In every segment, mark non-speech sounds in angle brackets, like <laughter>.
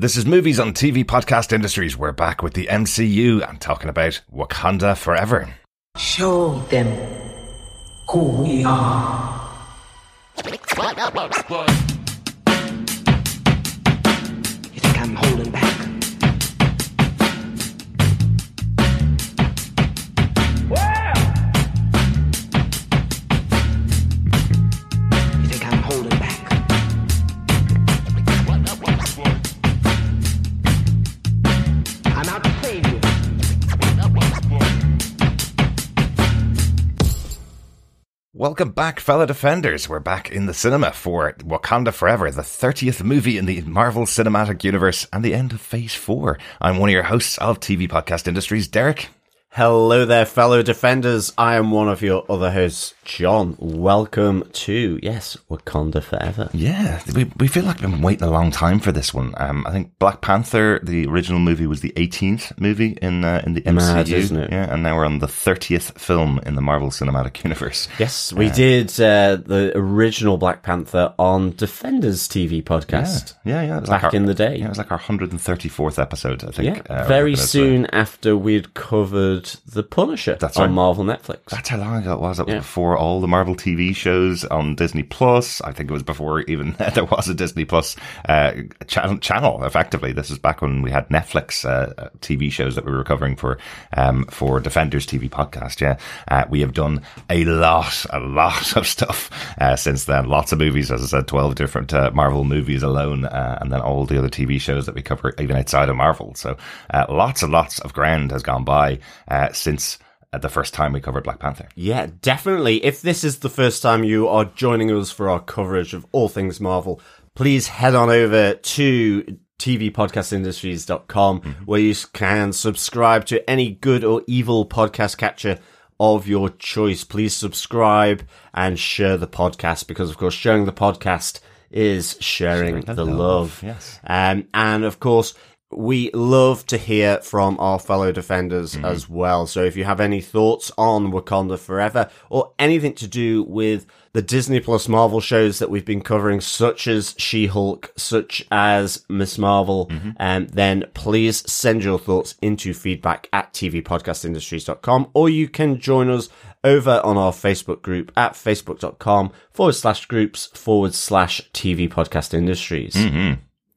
This is Movies on TV Podcast Industries. We're back with the MCU and talking about Wakanda Forever. Show them who we are. Welcome back, fellow defenders. We're back in the cinema for Wakanda Forever, the 30th movie in the Marvel Cinematic Universe and the end of Phase 4. I'm one of your hosts of TV Podcast Industries, Derek. Hello there, fellow defenders. I am one of your other hosts, John. Welcome to, yes, Wakanda Forever. Yeah, we, we feel like we've been waiting a long time for this one. Um, I think Black Panther, the original movie, was the 18th movie in uh, in the MCU. Mad, isn't it? Yeah, and now we're on the 30th film in the Marvel Cinematic <laughs> Universe. Yes, we did uh, the original Black Panther on Defenders TV podcast. Yeah, yeah. It was Back our- in the day. Yeah, it was like our 134th episode, I think. Yeah, uh, very we're gonna say. soon after we'd covered The Punisher That's on right. Marvel Netflix. That's how long ago it was. It was Yeah. before all the Marvel TV shows on Disney Plus. I think it was before even <laughs> there was a Disney Plus uh, channel, channel. Effectively, this is back when we had Netflix uh, uh, TV shows that we were covering for um, for Defenders TV podcast. Yeah, uh, we have done a lot, a lot <laughs> of stuff uh, since then. Lots of movies, as I said, twelve different uh, Marvel movies alone, uh, and then all the other TV shows that we cover even outside of Marvel. So, uh, lots and lots of ground has gone by uh, since. uh, The first time we covered Black Panther. Yeah, definitely. If this is the first time you are joining us for our coverage of all things Marvel, please head on over to tvpodcastindustries.com where you can subscribe to any good or evil podcast catcher of your choice. Please subscribe and share the podcast because, of course, sharing the podcast is sharing, the the love, love. yes. Um, and of course, we love to hear from our fellow defenders Mm-hmm. as well. So if you have any thoughts on Wakanda Forever or anything to do with the Disney Plus Marvel shows that we've been covering, such as She-Hulk, such as Miss Marvel, Mm-hmm. um, then please send your thoughts into feedback at tvpodcastindustries.com or you can join us over on our Facebook group at facebook.com forward slash groups forward slash TV Podcast Industries.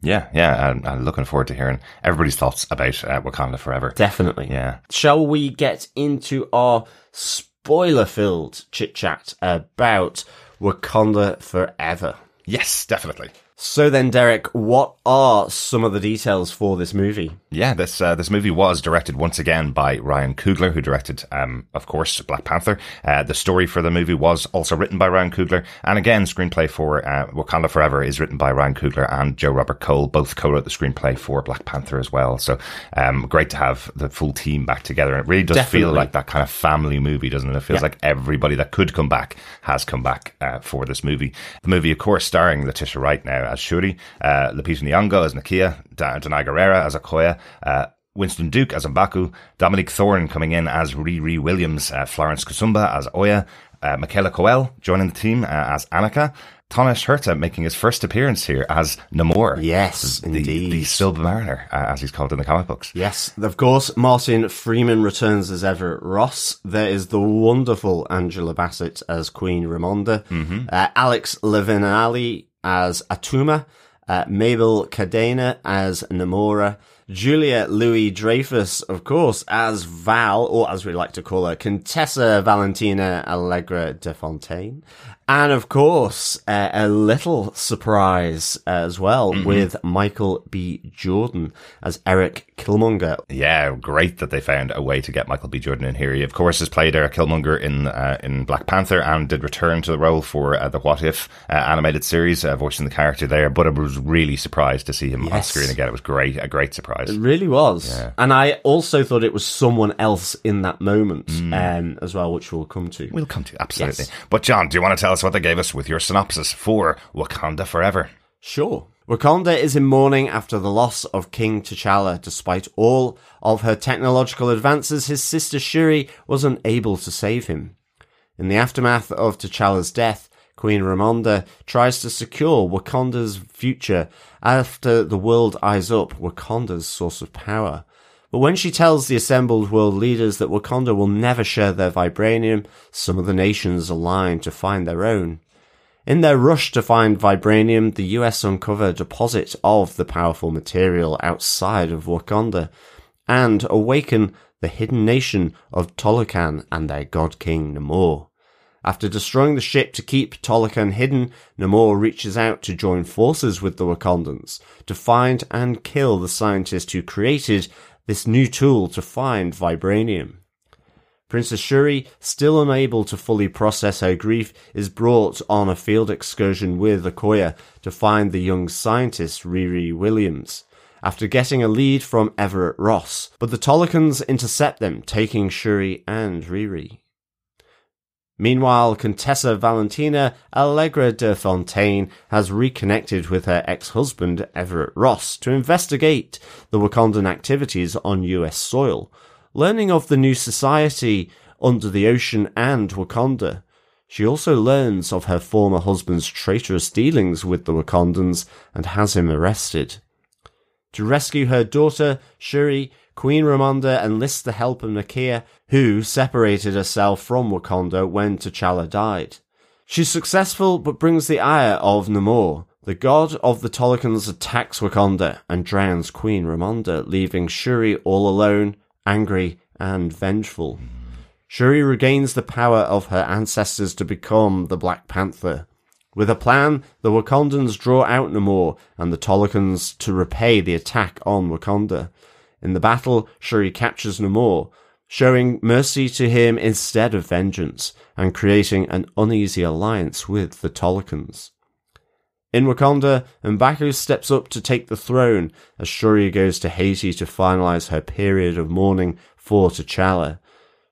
Yeah, yeah, and I'm looking forward to hearing everybody's thoughts about uh, Wakanda Forever. Definitely. Yeah. Shall we get into our spoiler filled chit chat about Wakanda Forever? Yes, definitely. So then, Derek, what are some of the details for this movie? Yeah, this uh, this movie was directed once again by Ryan Coogler, who directed, um, of course, Black Panther. Uh, the story for the movie was also written by Ryan Coogler, and again, screenplay for uh, Wakanda Forever is written by Ryan Coogler and Joe Robert Cole. Both co-wrote the screenplay for Black Panther as well. So, um, great to have the full team back together. And it really does feel like that kind of family movie, doesn't it? It feels Yeah. like everybody that could come back has come back uh, for this movie. The movie, of course, starring Letitia Wright now as Shuri, uh, Lupita Nyong'o as Nakia, da- Danai Gurira as Okoye, uh, Winston Duke as Mbaku, Dominique Thorne coming in as Riri Williams, uh, Florence Kasumba as Oya, uh, Michaela Coel joining the team uh, as Aneka, Tenoch Huerta making his first appearance here as Namor. Yes, the, indeed. the Submariner, uh, as he's called in the comic books. Yes, of course, Martin Freeman returns as Everett Ross. There is the wonderful Angela Bassett as Queen Ramonda. Uh, Alex Livinalli as Atuma. Uh, Mabel Cadena as Namora. Julia Louis Dreyfus, of course, as Val, or as we like to call her, Contessa Valentina Allegra de Fontaine. And of course, uh, a little surprise as well with Michael B. Jordan as Eric Killmonger. Yeah, great that they found a way to get Michael B. Jordan in here. He, of course, has played Eric Killmonger in uh, in Black Panther and did return to the role for uh, the What If uh, animated series, uh, voicing the character there. But I was really surprised to see him on screen again. It was great, a great surprise. It really was. And I also thought it was someone else in that moment um, as well, which we'll come to. We'll come to absolutely. Yes. But John, do you want to tell us what they gave us with your synopsis for Wakanda Forever? Sure. Wakanda is in mourning after the loss of King T'Challa. Despite all of her technological advances, his sister Shuri was unable to save him. In the aftermath of T'Challa's death, Queen Ramonda tries to secure Wakanda's future after the world eyes up Wakanda's source of power. But when she tells the assembled world leaders that Wakanda will never share their vibranium, some of the nations align to find their own. In their rush to find vibranium, the US uncover a deposit of the powerful material outside of Wakanda and awaken the hidden nation of Talokan and their god king Namor. After destroying the ship to keep Talokan hidden, Namor reaches out to join forces with the Wakandans to find and kill the scientist who created this new tool to find vibranium. Princess Shuri, still unable to fully process her grief, is brought on a field excursion with Okoye to find the young scientist Riri Williams. After getting a lead from Everett Ross, but the Talokans intercept them, taking Shuri and Riri. Meanwhile, Contessa Valentina Allegra de Fontaine has reconnected with her ex-husband Everett Ross to investigate the Wakandan activities on US soil, learning of the new society under the ocean and Wakanda. She also learns of her former husband's traitorous dealings with the Wakandans and has him arrested. To rescue her daughter, Shuri, Queen Ramonda enlists the help of Nakia, who separated herself from Wakanda when T'Challa died. She's successful but brings the ire of Namor. The god of the Talokans attacks Wakanda and drowns Queen Ramonda, leaving Shuri all alone, angry, and vengeful. Shuri regains the power of her ancestors to become the Black Panther. With a plan, the Wakandans draw out Namor and the Talokans to repay the attack on Wakanda. In the battle, Shuri captures Namor, showing mercy to him instead of vengeance, and creating an uneasy alliance with the Talokans. In Wakanda, M'Baku steps up to take the throne as Shuri goes to Haiti to finalize her period of mourning for T'Challa.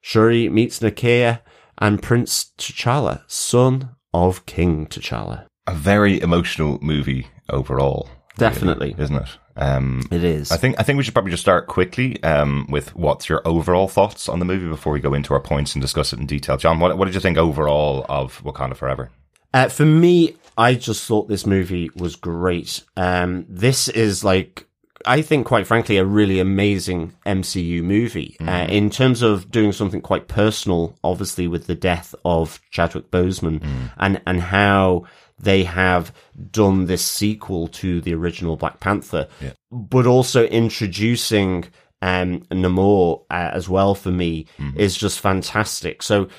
Shuri meets Nakia and Prince T'Challa, son of King T'Challa. A very emotional movie overall. really, Definitely. isn't it? Um, It is. I think I think we should probably just start quickly um, with what's your overall thoughts on the movie before we go into our points and discuss it in detail. John, what, what did you think overall of Wakanda Forever? Uh, for me, I just thought this movie was great. Um, this is like, I think, quite frankly, a really amazing MCU movie uh, in terms of doing something quite personal. Obviously, with the death of Chadwick Boseman and and how they have done this sequel to the original Black Panther, but also introducing um, Namor uh, as well for me is just fantastic. So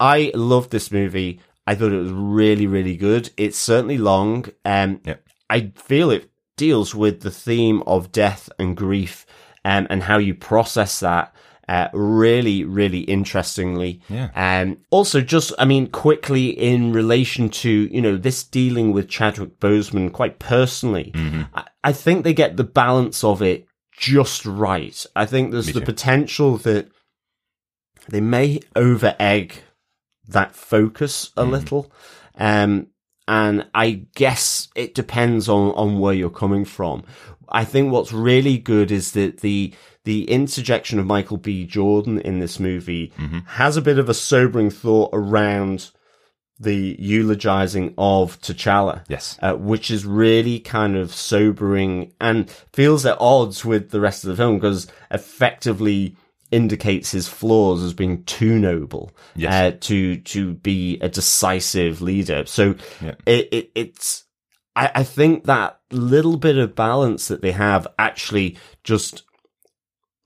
I loved this movie. I thought it was really, really good. It's certainly long. Um, Yep. I feel it deals with the theme of death and grief um, and how you process that uh, really, really interestingly. Yeah. Um, also, just, I mean, quickly in relation to, you know, this dealing with Chadwick Boseman quite personally, I, I think they get the balance of it just right. I think there's Me the too. potential that they may over egg that focus a little. Um, and I guess it depends on, on where you're coming from. I think what's really good is that the, the interjection of Michael B. Jordan in this movie has a bit of a sobering thought around the eulogizing of T'Challa Yes. uh, which is really kind of sobering and feels at odds with the rest of the film because effectively indicates his flaws as being too noble Yes. uh, to to be a decisive leader. So Yeah. it, it it's I, I think that little bit of balance that they have actually just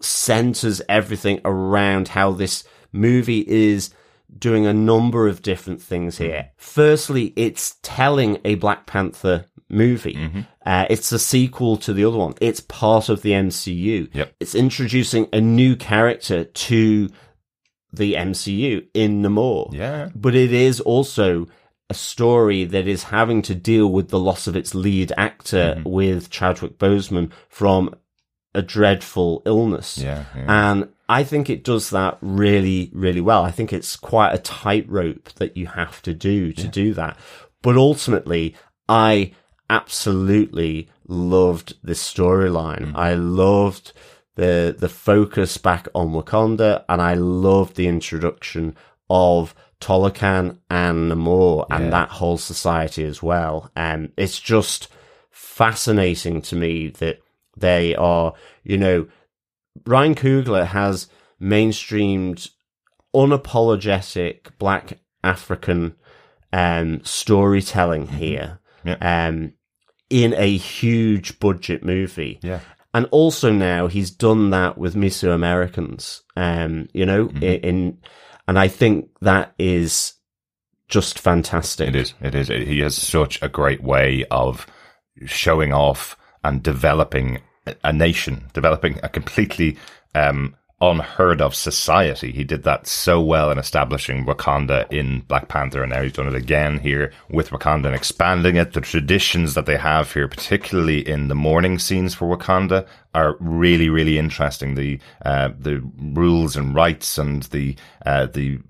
centers everything around how this movie is doing a number of different things mm-hmm. here. Firstly, it's telling a Black Panther movie. Mm-hmm. Uh, it's a sequel to the other one. It's part of the MCU. Yep. It's introducing a new character to the MCU in Namor. Yeah. But it is also a story that is having to deal with the loss of its lead actor mm-hmm. with Chadwick Boseman from a dreadful illness. Yeah. yeah. And I think it does that really, really well. I think it's quite a tightrope that you have to do to do that. But ultimately, I absolutely loved this storyline. Mm. I loved the the focus back on Wakanda, and I loved the introduction of Talokan and Namor Yeah. and that whole society as well. And it's just fascinating to me that they are, you know, Ryan Coogler has mainstreamed unapologetic black African um, storytelling here Yeah. um, in a huge budget movie. Yeah. And also now he's done that with Mesoamericans, um, you know, Mm-hmm. in, in, and I think that is just fantastic. It is. It is. He has such a great way of showing off and developing a- nation, developing a completely um, unheard of society. He did that so well in establishing Wakanda in Black Panther, and now he's done it again here with Wakanda and expanding it. The traditions that they have here, particularly in the mourning scenes for Wakanda, are really, really interesting. The uh, the rules and rites and the uh, the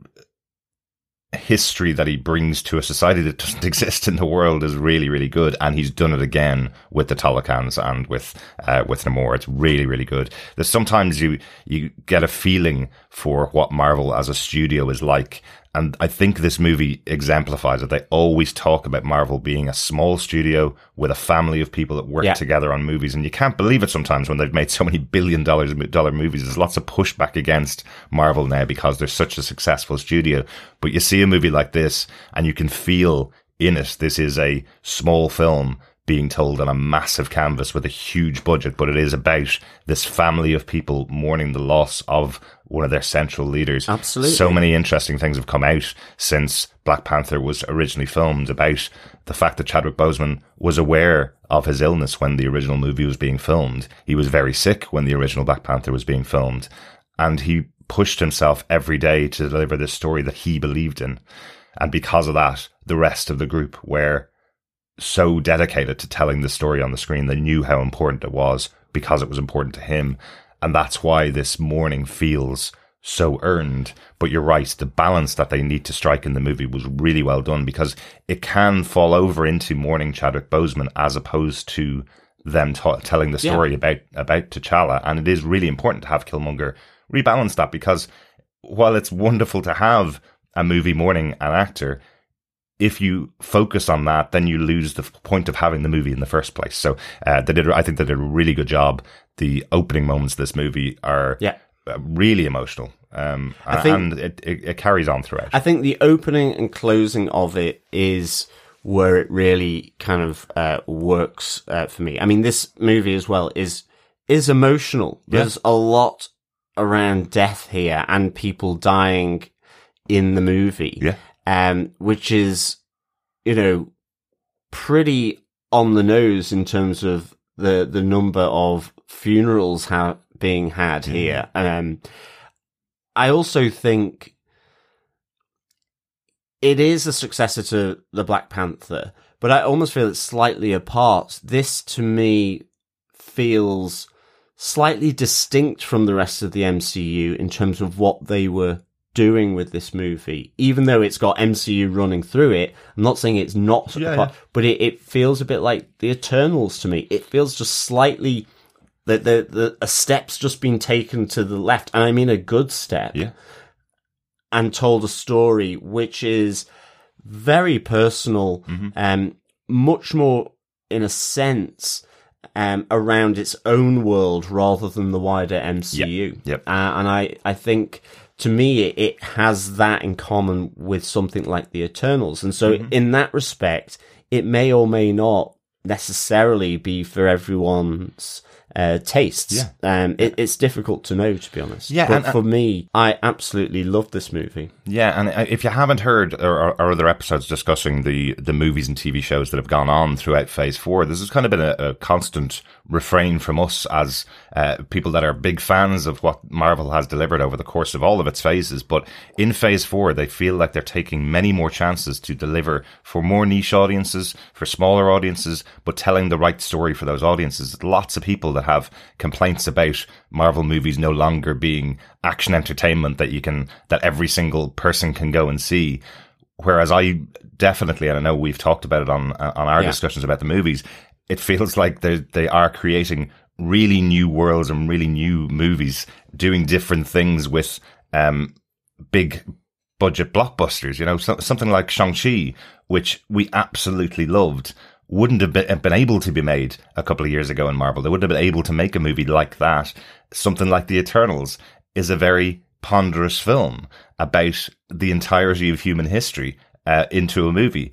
history that he brings to a society that doesn't <laughs> exist in the world is really, really good. And he's done it again with the Talokans and with, uh, with Namor. It's really, really good. There's sometimes you, you get a feeling for what Marvel as a studio is like. And I think this movie exemplifies it. They always talk about Marvel being a small studio with a family of people that work Yeah. together on movies. And you can't believe it sometimes when they've made so many billion dollars dollar movies. There's lots of pushback against Marvel now because they're such a successful studio. But you see a movie like this and you can feel in it, this is a small film being told on a massive canvas with a huge budget, but it is about this family of people mourning the loss of one of their central leaders. Absolutely. So many interesting things have come out since Black Panther was originally filmed about the fact that Chadwick Boseman was aware of his illness when the original movie was being filmed. He was very sick when the original Black Panther was being filmed. And he pushed himself every day to deliver this story that he believed in. And because of that, the rest of the group were so dedicated to telling the story on the screen. They knew how important it was because it was important to him. And that's why this mourning feels so earned. But you're right, the balance that they need to strike in the movie was really well done because it can fall over into mourning Chadwick Boseman as opposed to them t- telling the Yeah. story about about T'Challa. And it is really important to have Killmonger rebalance that because while it's wonderful to have a movie mourning an actor, if you focus on that, then you lose the point of having the movie in the first place. So uh, they did. I think they did a really good job. The opening moments of this movie are Yeah. uh, really emotional, um, I think- and it, it, it carries on throughout. I think the opening and closing of it is where it really kind of uh, works uh, for me. I mean, this movie as well is is emotional. Yeah. There's a lot around death here and people dying in the movie. Yeah. Um, which is, you know, pretty on the nose in terms of the the number of funerals ha- being had here. Um, I also think it is a successor to the Black Panther, but I almost feel it's slightly apart. This to me feels slightly distinct from the rest of the MCU in terms of what they were doing with this movie. Even though it's got MCU running through it, I'm not saying it's not Yeah, apart, yeah. but it, it feels a bit like the Eternals to me. It feels just slightly that the, the a step's just been taken to the left, and I mean a good step yeah, and told a story which is very personal Mm-hmm. um much more in a sense um around its own world rather than the wider MCU Yep. Uh, and I I think to me it, has that in common with something like the Eternals and so Mm-hmm. in that respect it may or may not necessarily be for everyone's uh, tastes. Yeah. Um, it, it's difficult to know, to be honest. Yeah, but and- for me, I absolutely love this movie. yeah. And uh, if you haven't heard our, our other episodes discussing the the movies and TV shows that have gone on throughout Phase Four, this has kind of been a, a constant refrain from us as uh, people that are big fans of what Marvel has delivered over the course of all of its phases. But in Phase Four, they feel like they're taking many more chances to deliver for more niche audiences, for smaller audiences, but telling the right story for those audiences. Lots of people that have complaints about Marvel movies no longer being action entertainment that you can, that every single person can go and see. Whereas I definitely, and I know we've talked about it on, on our Yeah. discussions about the movies, it feels like they they are creating really new worlds and really new movies, doing different things with um, big budget blockbusters. You know, so, something like Shang Chi, which we absolutely loved, wouldn't have been, been able to be made a couple of years ago in Marvel. They wouldn't have been able to make a movie like that. Something like The Eternals is a very ponderous film about the entirety of human history uh, into a movie.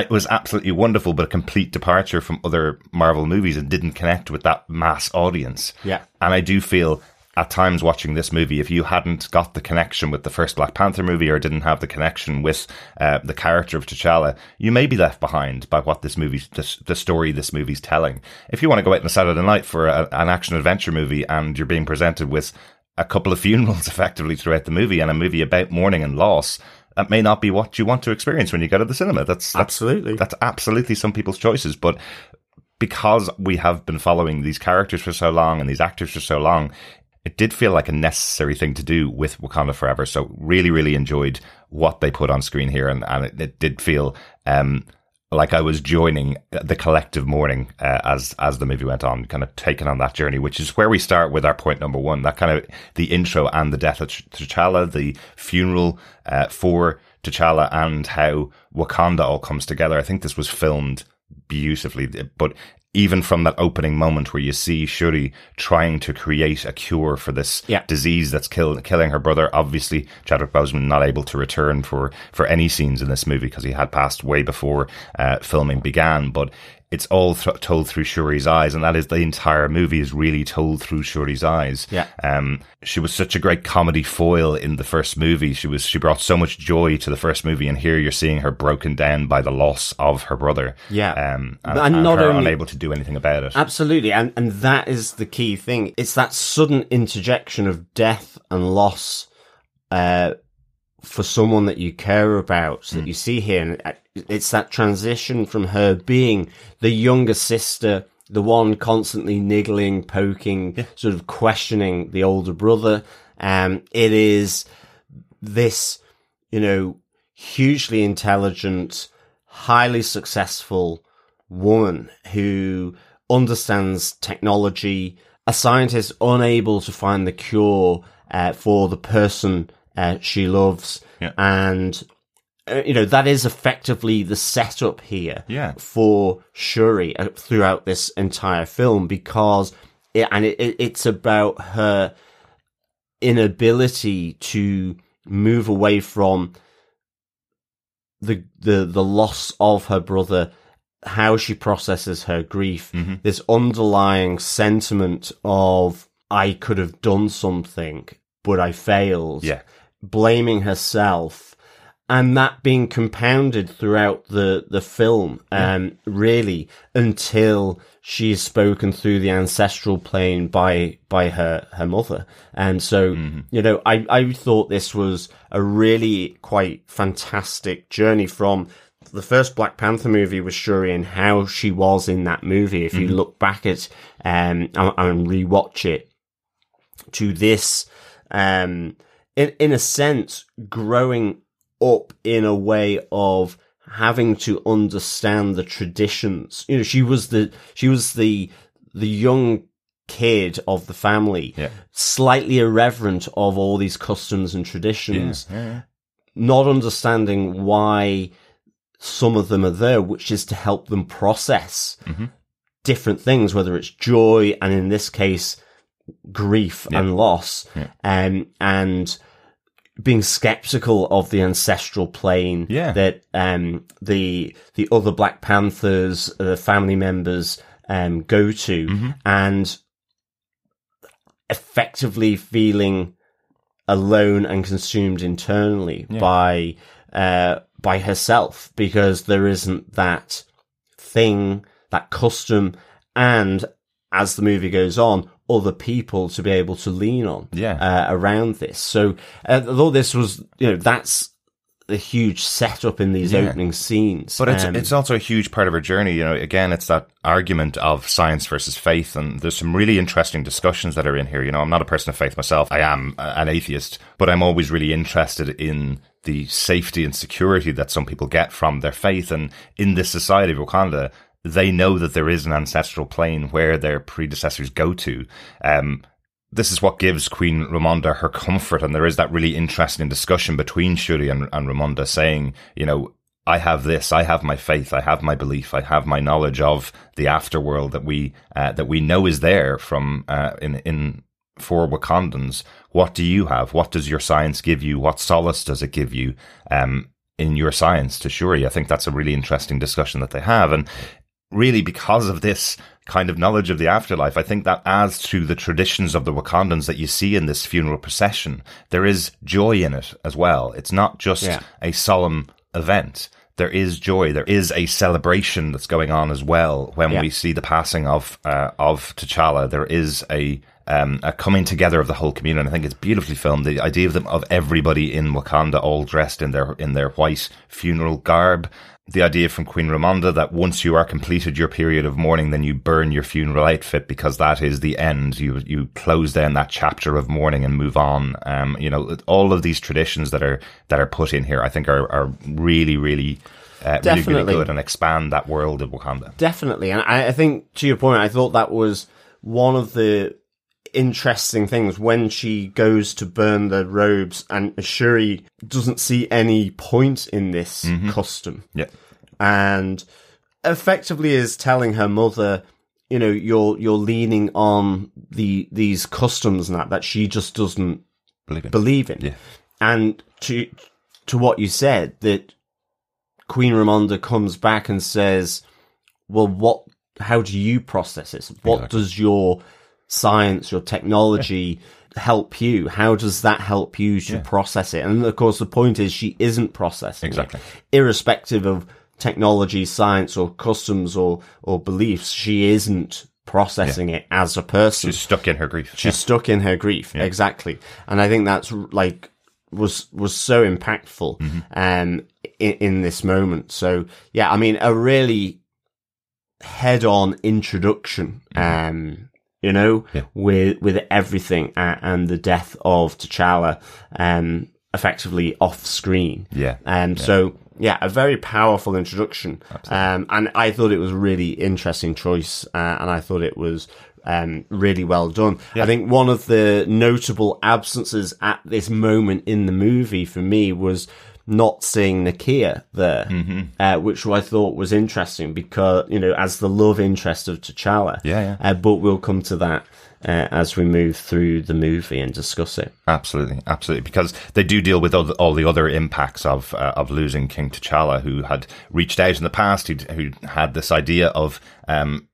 It was absolutely wonderful, but a complete departure from other Marvel movies and didn't connect with that mass audience. Yeah. And I do feel at times watching this movie, if you hadn't got the connection with the first Black Panther movie or didn't have the connection with uh, the character of T'Challa, you may be left behind by what this movie, this, the story this movie's telling. If you want to go out on a Saturday night for a, an action adventure movie and you're being presented with a couple of <laughs> funerals effectively throughout the movie and a movie about mourning and loss, that may not be what you want to experience when you go to the cinema. That's, that's Absolutely. that's absolutely some people's choices, but because we have been following these characters for so long and these actors for so long, it did feel like a necessary thing to do with Wakanda Forever. So really, really enjoyed what they put on screen here, and, and it, it did feel um, like I was joining the collective mourning uh, as as the movie went on, kind of taking on that journey, which is where we start with our point number one. That kind of the intro and the death of T'Challa, the funeral uh, for T'Challa, and how Wakanda all comes together. I think this was filmed beautifully, but even from that opening moment where you see Shuri trying to create a cure for this Yeah. disease that's kill, killing her brother. Obviously, Chadwick Boseman not able to return for, for any scenes in this movie because he had passed way before uh, filming began. But it's all th- told through Shuri's eyes, and that is the entire movie is really told through Shuri's eyes. Yeah. Um, she was such a great comedy foil in the first movie. She was she brought so much joy to the first movie, and here you're seeing her broken down by the loss of her brother. Yeah. Um, and, And and not her only- unable to do anything about it. Absolutely, and and that is the key thing. It's that sudden interjection of death and loss uh, for someone that you care about that you see here, and it's that transition from her being the younger sister, the one constantly niggling, poking, sort of questioning the older brother. Um, it is this, you know, hugely intelligent, highly successful woman who understands technology, a scientist unable to find the cure uh, for the person uh, she loves, Yeah. and uh, you know that is effectively the setup here Yeah. for Shuri uh, throughout this entire film because it, and it, it, it's about her inability to move away from the the the loss of her brother how she processes her grief this underlying sentiment of i could have done something but i failed Yeah. Blaming herself and that being compounded throughout the the film um really until she is spoken through the ancestral plane by by her her mother. And so you know i i thought this was a really quite fantastic journey from the first Black Panther movie was Shuri and how she was in that movie. If you look back at um and, and rewatch it, to this, um, in in a sense, growing up in a way of having to understand the traditions. You know, she was the she was the the young kid of the family, Yeah. slightly irreverent of all these customs and traditions, not understanding why some of them are there, which is to help them process different things, whether it's joy and in this case, grief and loss, um, and being skeptical of the ancestral plane Yeah. that um, the the other Black Panthers, the family members, um, go to, and effectively feeling alone and consumed internally by uh, by herself because there isn't that thing, that custom, and as the movie goes on, other people to be able to lean on Yeah. uh, around this. So, uh, although this was, you know, that's the huge setup in these Yeah. opening scenes. But it's Um, it's also a huge part of her journey. You know, again, it's that argument of science versus faith, and there's some really interesting discussions that are in here. You know, I'm not a person of faith myself. I am an atheist, but I'm always really interested in the safety and security that some people get from their faith. And in this society of Wakanda, they know that there is an ancestral plane where their predecessors go to. Um, this is what gives Queen Ramonda her comfort. And there is that really interesting discussion between Shuri and, and Ramonda saying, you know, I have this, I have my faith, I have my belief, I have my knowledge of the afterworld that we, uh, that we know is there from, uh, in, in, for Wakandans. What do you have? What does your science give you? What solace does it give you? Um, in your science to Shuri. I think that's a really interesting discussion that they have. And really because of this kind of knowledge of the afterlife, I think that adds to the traditions of the Wakandans that you see in this funeral procession. There is joy in it as well. It's not just Yeah. a solemn event. There is joy. There is a celebration that's going on as well when Yeah. we see the passing of uh, of T'Challa. There is a um, a coming together of the whole community. And I think it's beautifully filmed. The idea of them of everybody in Wakanda all dressed in their in their white funeral garb. The idea from Queen Ramonda that once you are completed your period of mourning, then you burn your funeral outfit because that is the end. You you close down that chapter of mourning and move on. Um, you know, all of these traditions that are that are put in here, I think, are are really really. Uh, really, really good and expand that world of Wakanda. Definitely. And I, I think to your point, I thought that was one of the interesting things when she goes to burn the robes and Ashuri doesn't see any point in this mm-hmm. custom Yeah, and effectively is telling her mother, you know, you're, you're leaning on the, these customs and that, that she just doesn't believe it. believe in. Yeah. And to to what you said, that Queen Ramonda comes back and says, "Well, what? How do you process this? What Exactly. does your science, your technology?" help you? How does that help you to process it? And of course the point is she isn't processing Exactly. it irrespective of technology science or customs or or beliefs she isn't processing it as a person. She's stuck in her grief. she's stuck in her grief. Exactly. And i think that's like was was so impactful Mm-hmm. um in, in this moment. So yeah i mean a really head on introduction um you know. Yeah. with with everything and the death of T'Challa um effectively off screen Yeah. um so yeah a very powerful introduction um and i thought it was a really interesting choice uh, and i thought it was um, really well done. I think one of the notable absences at this moment in the movie for me was not seeing Nakia there, Mm-hmm. uh, which I thought was interesting because, you know, as the love interest of T'Challa. Yeah, yeah. Uh, but we'll come to that uh, as we move through the movie and discuss it. Absolutely, absolutely, because they do deal with all the, all the other impacts of uh, of losing King T'Challa, who had reached out in the past, who who had this idea of um,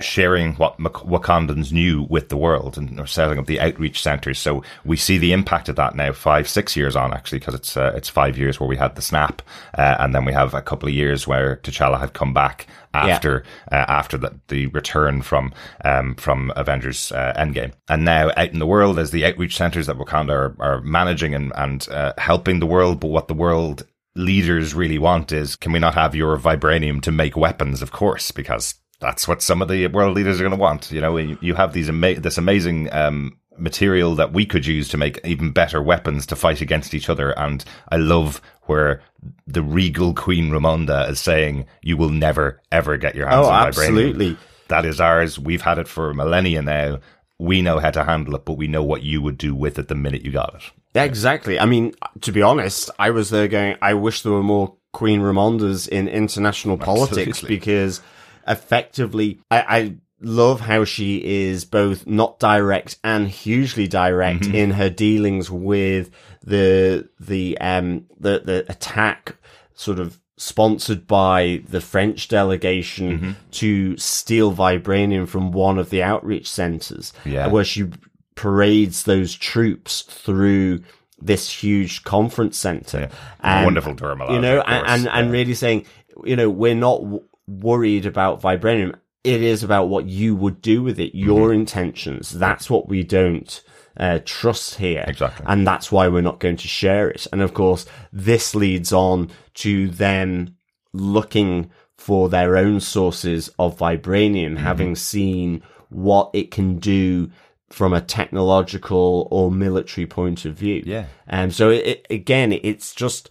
sharing what Wakandans knew with the world and or setting up the outreach centers. So we see the impact of that now, five, six years on actually, because it's uh, it's five years where we had the snap, uh, and then we have a couple of years where T'Challa had come back after uh, after the, the return from um, from Avengers uh, Endgame, and now out in the world as the outreach centers that Wakanda are, are managing and and uh, helping the world, but what the world leaders really want is can we not have your vibranium to make weapons? Of course because that's what some of the world leaders are going to want you know you, you have these ama- this amazing um material that we could use to make even better weapons to fight against each other and i love where the regal queen ramonda is saying you will never ever get your hands Oh, on vibranium absolutely. that is ours we've had it for millennia now we know how to handle it but we know what you would do with it the minute you got it Yeah, exactly. I mean, to be honest, I was there going, I wish there were more Queen Ramondas in international politics Absolutely. because effectively, I, I love how she is both not direct and hugely direct Mm-hmm. in her dealings with the, the, um, the, the attack sort of sponsored by the French delegation Mm-hmm. to steal vibranium from one of the outreach centers Yeah. where she parades those troops through this huge conference center. And, Wonderful Durham You know, and, and, and really saying, you know, we're not worried about vibranium. It is about what you would do with it, your Mm-hmm. intentions. That's what we don't uh, trust here. Exactly. And that's why we're not going to share it. And of course, this leads on to them looking for their own sources of vibranium, Mm-hmm. having seen what it can do from a technological or military point of view. Yeah. And so it, it, again, it's just,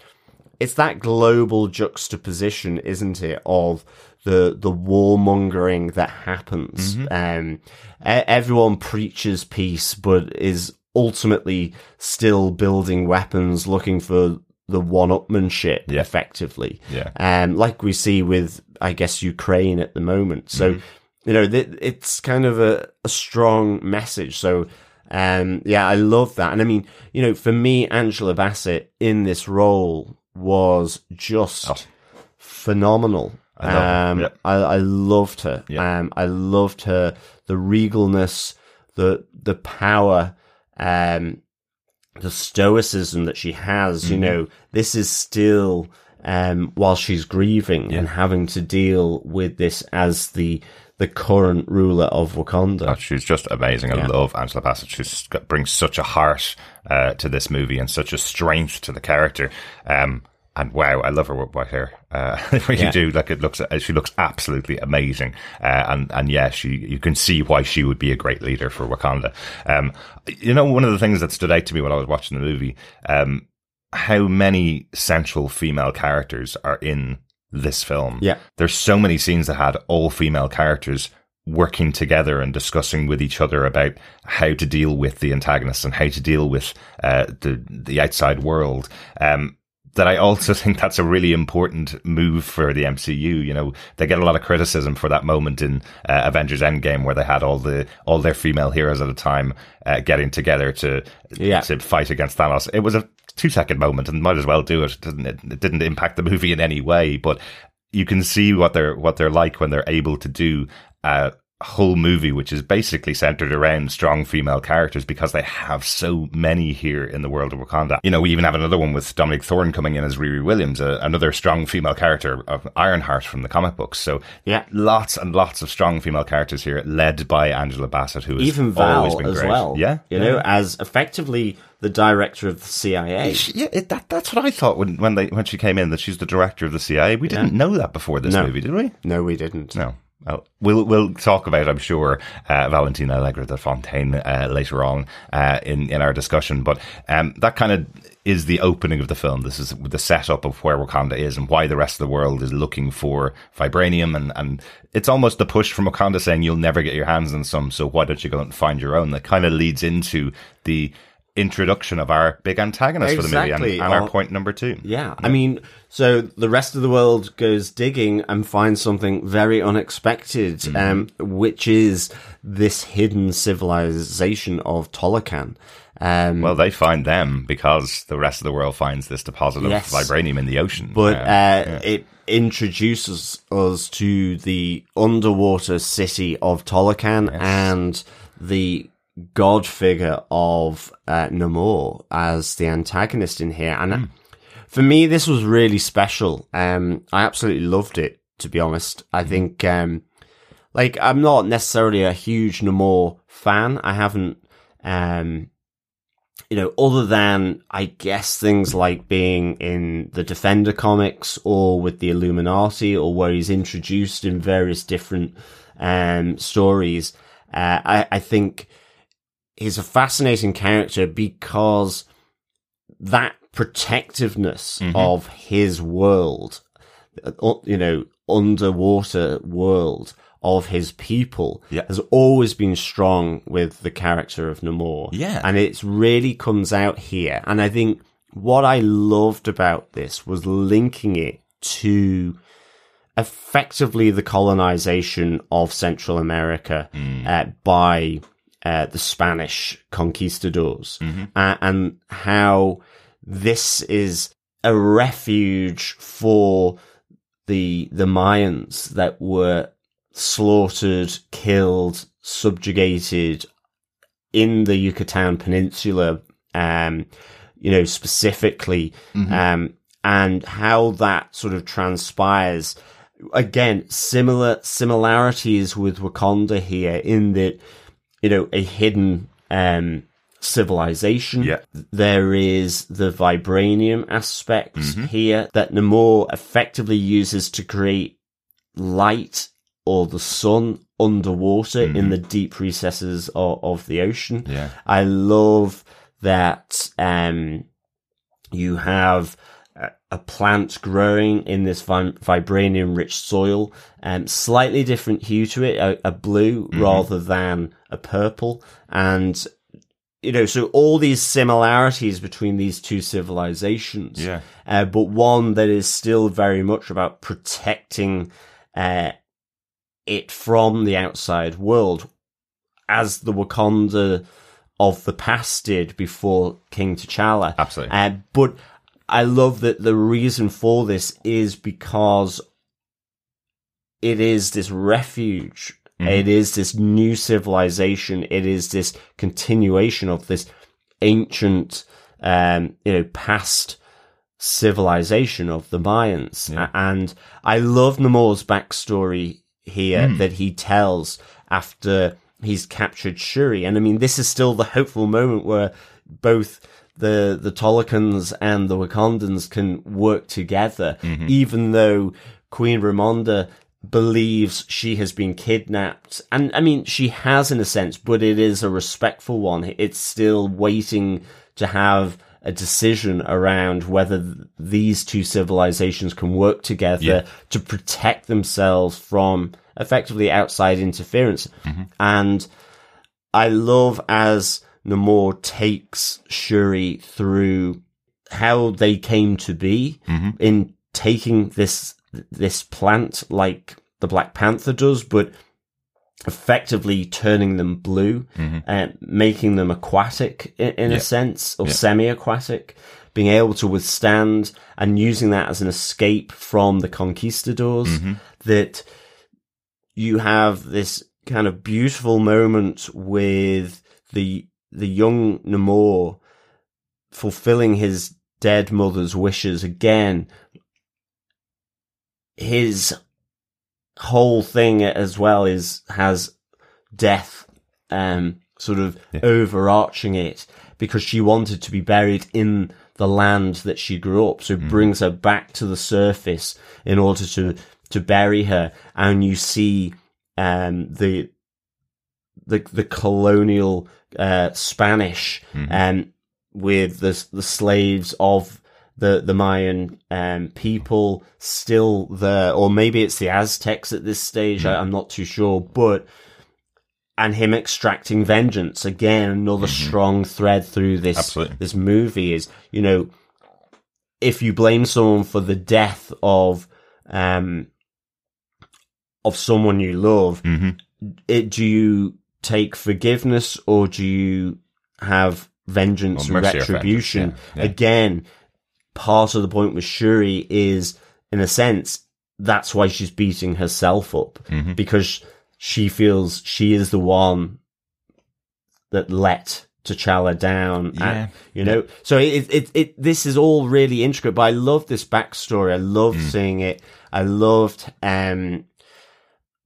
it's that global juxtaposition, isn't it, of the the warmongering that happens. Um, e- everyone preaches peace, but is ultimately still building weapons, looking for the one-upmanship, Yeah. effectively. Yeah. Um, like we see with, I guess, Ukraine at the moment. So, you know, th- it's kind of a, a strong message. So, um, yeah, I love that. And I mean, you know, for me, Angela Bassett in this role was just Oh. phenomenal. I love um, yeah. I, I loved her. Yeah. Um, I loved her, the regalness, the, the power, um, the stoicism that she has, Mm-hmm. you know, this is still, um, while she's grieving and having to deal with this as the, the current ruler of Wakanda. Oh, she's just amazing. I Yeah. love Angela Bassett. She's brings such a heart uh, to this movie and such a strength to the character. Um, and wow, I love her white hair. Uh, <laughs> really Yeah. do. Like it looks, uh, she looks absolutely amazing. Uh, and and yeah, she you can see why she would be a great leader for Wakanda. Um, you know, one of the things that stood out to me when I was watching the movie, um, how many central female characters are in this film. Yeah. There's so many scenes that had all female characters working together and discussing with each other about how to deal with the antagonists and how to deal with uh, the the outside world. Um, that I also <laughs> think that's a really important move for the MCU. You know, they get a lot of criticism for that moment in uh, Avengers Endgame where they had all the all their female heroes at a time uh, getting together to Yeah. to fight against Thanos. It was a two second moment and might as well do it. It didn't, it, didn't impact the <laughs> movie in any way, but you can see what they're what they're like when they're able to do a whole movie which is basically centered around strong female characters because they have so many here in the world of Wakanda. You know, we even have another one with Dominique Thorne coming in as Riri Williams, uh, another strong female character of Ironheart from the comic books. So Yeah. lots and lots of strong female characters here, led by Angela Bassett, who has Even always Val been as great. well. Yeah, You yeah. know, as effectively the director of the CIA. She- Yeah, it, that, that's what I thought when when they when she came in that she's the director of the CIA. We didn't know that before this No. movie, did we? No, we didn't. No. We'll we'll talk about, I'm sure, uh, Valentina Allegra de Fontaine uh, later on uh, in in our discussion. But um, that kind of is the opening of the film. This is the setup of where Wakanda is and why the rest of the world is looking for vibranium, and and it's almost the push from Wakanda saying you'll never get your hands on some, so why don't you go and find your own? That kind of leads into the introduction of our big antagonist for the movie and, and our Oh. point number two. Yeah. I mean, so the rest of the world goes digging and finds something very unexpected, Mm-hmm. um, which is this hidden civilization of Talokan. Um, Well, they find them because the rest of the world finds this deposit of Yes. vibranium in the ocean. but Um, uh, it introduces us to the underwater city of Talokan and the god figure of uh, Namor as the antagonist in here. And uh, for me, this was really special. Um, I absolutely loved it, to be honest. I think, um, like, I'm not necessarily a huge Namor fan. I haven't, um, you know, other than, I guess, things like being in the Defender comics or with the Illuminati or where he's introduced in various different, um, stories. Uh, I, I think he's a fascinating character because that protectiveness of his world, uh, you know, underwater world of his people Yeah. has always been strong with the character of Namor. Yeah. And it really comes out here. And I think what I loved about this was linking it to effectively the colonization of Central America uh, by uh, the Spanish conquistadors, uh, and how this is a refuge for the the Mayans that were slaughtered, killed, subjugated in the Yucatan Peninsula, um, you know, specifically, um, and how that sort of transpires. Again, similar similarities with Wakanda here in that, you know, a hidden um, civilization. Yeah. There is the vibranium aspect here that Namor effectively uses to create light or the sun underwater in the deep recesses of, of the ocean. Yeah. I love that um, you have a, plant growing in this vibranium rich soil, um, slightly different hue to it, a, a blue rather than a purple. And, you know, so all these similarities between these two civilizations. Yeah. Uh, but one that is still very much about protecting, uh, it from the outside world as the Wakanda of the past did before King T'Challa. Absolutely. Uh, but I love that the reason for this is because it is this refuge. It is this new civilization. It is this continuation of this ancient, um, you know, past civilization of the Mayans. A- And I love Namor's backstory here that he tells after he's captured Shuri. And I mean, this is still the hopeful moment where both the, the Talokans and the Wakandans can work together, mm-hmm. even though Queen Ramonda believes she has been kidnapped. And I mean, she has in a sense, but it is a respectful one. It's still waiting to have a decision around whether th- these two civilizations can work together Yeah. to protect themselves from effectively outside interference. Mm-hmm. And I love as Namor takes Shuri through how they came to be mm-hmm. in taking this this plant like the Black Panther does, but effectively turning them blue mm-hmm. and making them aquatic in, in Yeah. a sense or Yeah. semi-aquatic being able to withstand and using that as an escape from the conquistadors mm-hmm. that you have this kind of beautiful moment with the the young Namor fulfilling his dead mother's wishes again. His whole thing as well is has death um sort of overarching it because she wanted to be buried in the land that she grew up. So it brings her back to the surface in order to to bury her. And you see um the the the colonial uh Spanish um with the the slaves of the the Mayan um, people still there, or maybe it's the Aztecs at this stage. I, I'm not too sure, but and him extracting vengeance again, another strong thread through this Absolutely. this movie is you know if you blame someone for the death of um of someone you love, Mhm. it do you take forgiveness or do you have vengeance and retribution? vengeance, yeah, yeah. Again, part of the point with Shuri is, in a sense, that's why she's beating herself up Mm-hmm. because she feels she is the one that let T'Challa down. Yeah. And, you know, so it, it, it, this is all really intricate, but I love this backstory. I love Mm. seeing it. I loved, um,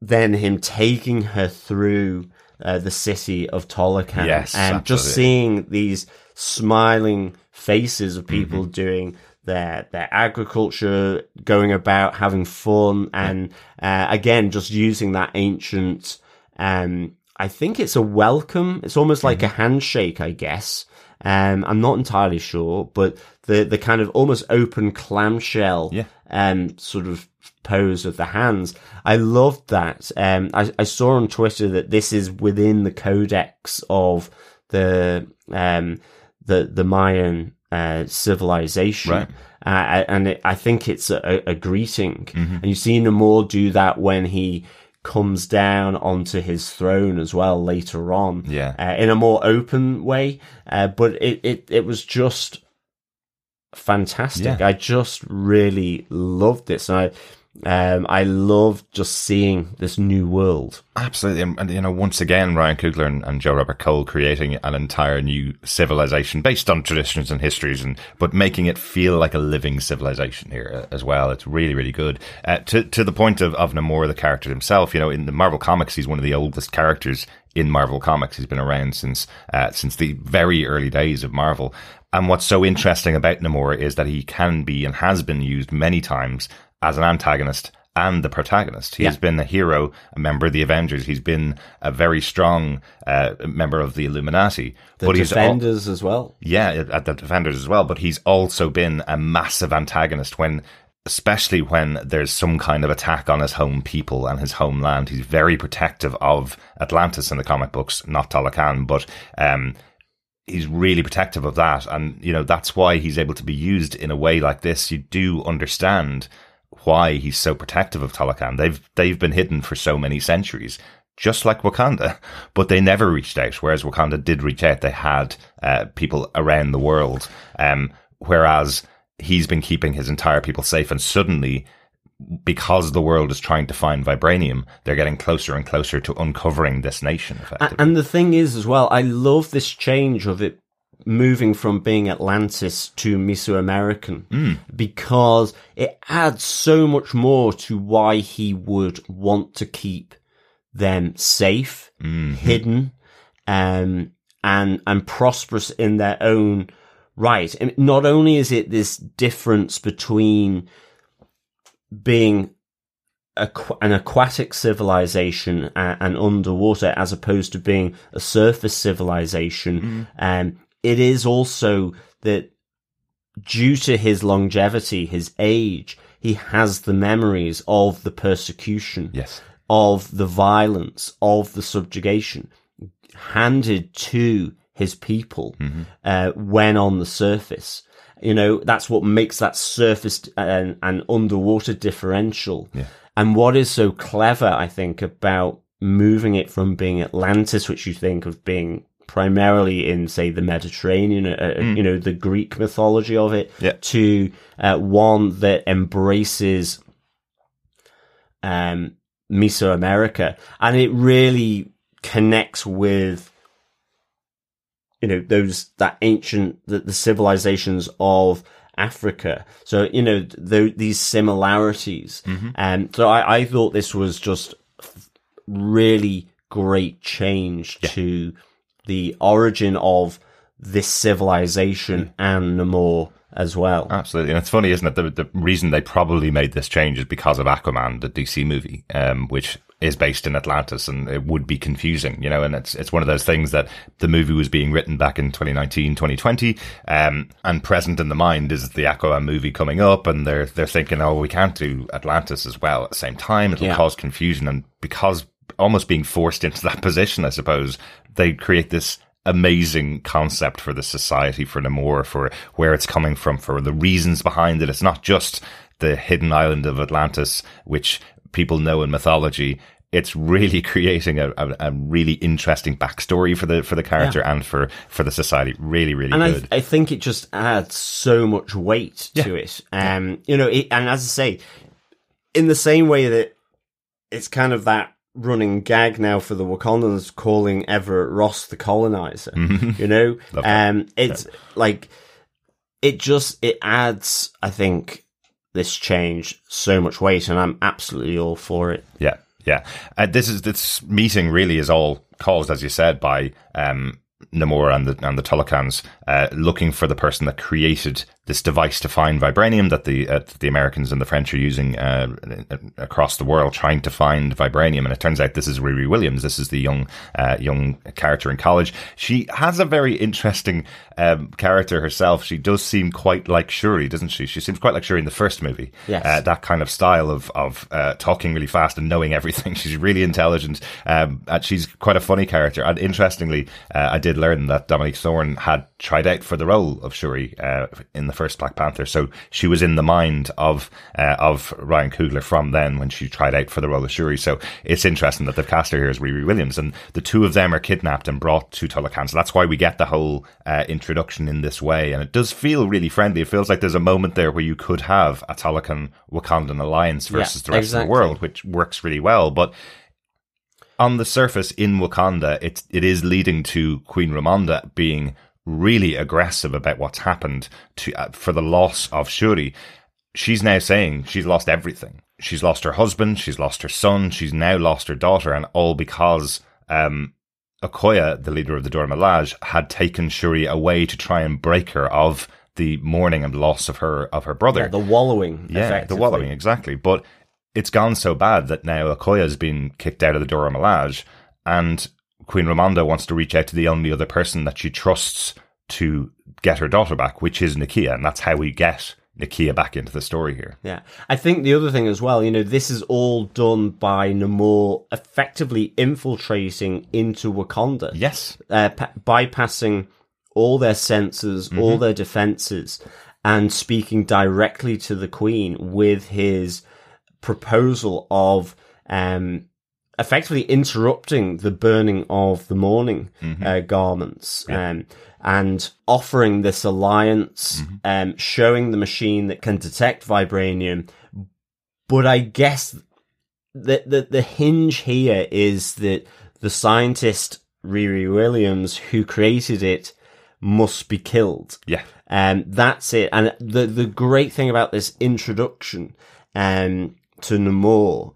then him taking her through uh, the city of Talokan Yes, and just seeing these smiling faces of Mm-hmm. people doing their their agriculture, going about having fun, and uh, again just using that ancient. Um, I think it's a welcome. It's almost like Mm-hmm. a handshake, I guess. Um, I'm not entirely sure, but the the kind of almost open clamshell Yeah. Um, sort of pose of the hands. I loved that. Um, I, I saw on Twitter that this is within the codex of the um, the the Mayan uh, civilization. Right. Uh, and it, I think it's a, a greeting. And you see Namor do that when he comes down onto his throne as well later on. Yeah. Uh, in a more open way. Uh, but it, it, it was just fantastic. Yeah. I just really loved this. And I, um, I loved just seeing this new world. Absolutely. And, and, you know, once again, Ryan Coogler and, and Joe Robert Cole creating an entire new civilization based on traditions and histories and, but making it feel like a living civilization here uh, as well. It's really, really good. Uh, to, to the point of, of Namor, the character himself, you know, in the Marvel comics, he's one of the oldest characters in Marvel comics. He's been around since, uh, since the very early days of Marvel. And what's so interesting about Namor is that he can be and has been used many times as an antagonist and the protagonist. He has Yeah. been a hero, a member of the Avengers. He's been a very strong uh, member of the Illuminati. The but he's al- defenders as well. yeah, at the Defenders as well. But he's also been a massive antagonist when, especially when there's some kind of attack on his home people and his homeland. He's very protective of Atlantis in the comic books, not Talokan, but um, he's really protective of that. And, you know, that's why he's able to be used in a way like this. You do understand why he's so protective of Talokan. They've, they've been hidden for so many centuries. Just like Wakanda, <laughs> but they never reached out. Whereas Wakanda did reach out. They had uh, people around the world. Um, whereas he's been keeping his entire people safe, and suddenly, because the world is trying to find vibranium, they're getting closer and closer to uncovering this nation. Effectively, And the thing is, as well, I love this change of it moving from being Atlantis to Mesoamerican because it adds so much more to why he would want to keep them safe, hidden, um, and and prosperous in their own right. And not only is it this difference between being aqu- an aquatic civilization and, and underwater as opposed to being a surface civilization. Um, it is also that due to his longevity, his age, he has the memories of the persecution, yes, of the violence, of the subjugation handed to his people uh, when on the surface. You know, that's what makes that surface and, and underwater differential. And what is so clever, I think, about moving it from being Atlantis, which you think of being primarily in, say, the Mediterranean, uh, uh, you know, the Greek mythology of it, Yeah. to uh, one that embraces um, Mesoamerica, and it really connects with you know those that ancient the, the civilizations of Africa. So you know th- these similarities, and so I, I thought this was just really great change to the origin of this civilization mm. and Namor as well. absolutely. And it's funny, isn't it? The, the reason they probably made this change is because of Aquaman, the DC movie, um, which is based in Atlantis, and it would be confusing, you know. And it's it's one of those things that the movie was being written back in 2019, 2020, um, and present in the mind is the Aquaman movie coming up, and they're they're thinking, oh, we can't do Atlantis as well at the same time; it'll Yeah. cause confusion, and because almost being forced into <laughs> that position, I suppose they create this amazing concept for the society, for Namor, for where it's coming from, for the reasons behind it. It's not just the hidden island of Atlantis, which people know in mythology. It's really <laughs> creating a, a, a really interesting backstory for the for the character and for for the society. Really, really and good. I, I think it just adds so much weight to it. Um, you know, it, and as I say, in the same way that it's kind of that running gag now for the Wakandans calling Everett Ross the colonizer. You know, <laughs> um, it's like it just it adds. I think this change so much weight, and I'm absolutely all for it. Yeah, yeah. Uh, this is this meeting really is all caused, as you said, by um, Namor and the and the Talokans uh, looking for the person that created this device to find vibranium that the uh, the Americans and the French are using uh, across the world, trying to find vibranium. And it turns out this is Riri Williams. This is the young uh, young character in college. She has a very interesting um, character herself. She does seem quite like Shuri, doesn't she? She seems quite like Shuri in the first movie. Yes. Uh, that kind of style of of uh, talking really fast and knowing everything. <laughs> She's really intelligent. Um, and she's quite a funny character. And interestingly, uh, I did learn that Dominique Thorne had tried out for the role of Shuri uh, in the first Black Panther. So she was in the mind of uh, of Ryan Coogler from then when she tried out for the role of Shuri. So it's interesting that they've cast her here as Riri Williams, and the two of them are kidnapped and brought to Talokan. So that's why we get the whole uh, introduction in this way, and it does feel really friendly. It feels like there's a moment there where you could have a Talokan Wakandan alliance versus Yeah, the rest exactly. of the world, which works really well, but on the surface in Wakanda, it's it is leading to Queen Ramonda being really aggressive about what's happened to uh, for the loss of Shuri. She's now saying she's lost everything. She's lost her husband, she's lost her son, she's now lost her daughter, and all because um, Okoye, the leader of the Dora Milaje, had taken Shuri away to try and break her of the mourning and loss of her of her brother. Yeah, the wallowing. Yeah, the wallowing exactly. But it's gone so bad that now Okoye's been kicked out of the Dora Milaje, and Queen Ramonda wants to reach out to the only other person that she trusts to get her daughter back, which is Nakia, and that's how we get Nakia back into the story here. Yeah. I think the other thing as well, you know, this is all done by Namor effectively infiltrating into Wakanda. Yes. Uh, pa- bypassing all their senses, all their defenses, and speaking directly to the Queen with his proposal of um, effectively interrupting the burning of the mourning uh, garments um, and offering this alliance, um, showing the machine that can detect vibranium. But I guess the, the, the hinge here is that the scientist Riri Williams, who created it, must be killed. Yeah. Um, that's it. And the the great thing about this introduction um, to Namor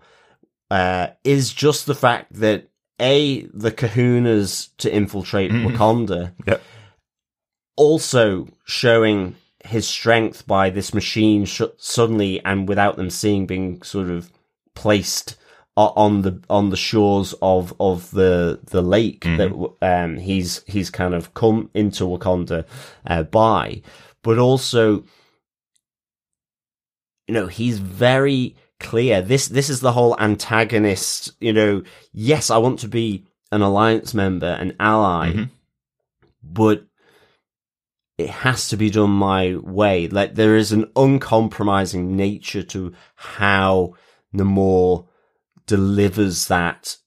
uh, is just the fact that a the Kahunas to infiltrate Wakanda, Yep. also showing his strength by this machine sh- suddenly and without them seeing being sort of placed on the on the shores of of the the lake that um he's he's kind of come into Wakanda uh, by. But also you know he's very clear this this is the whole antagonist you know yes I want to be an alliance member an ally mm-hmm. but it has to be done my way. Like there is an uncompromising nature to how Namor delivers that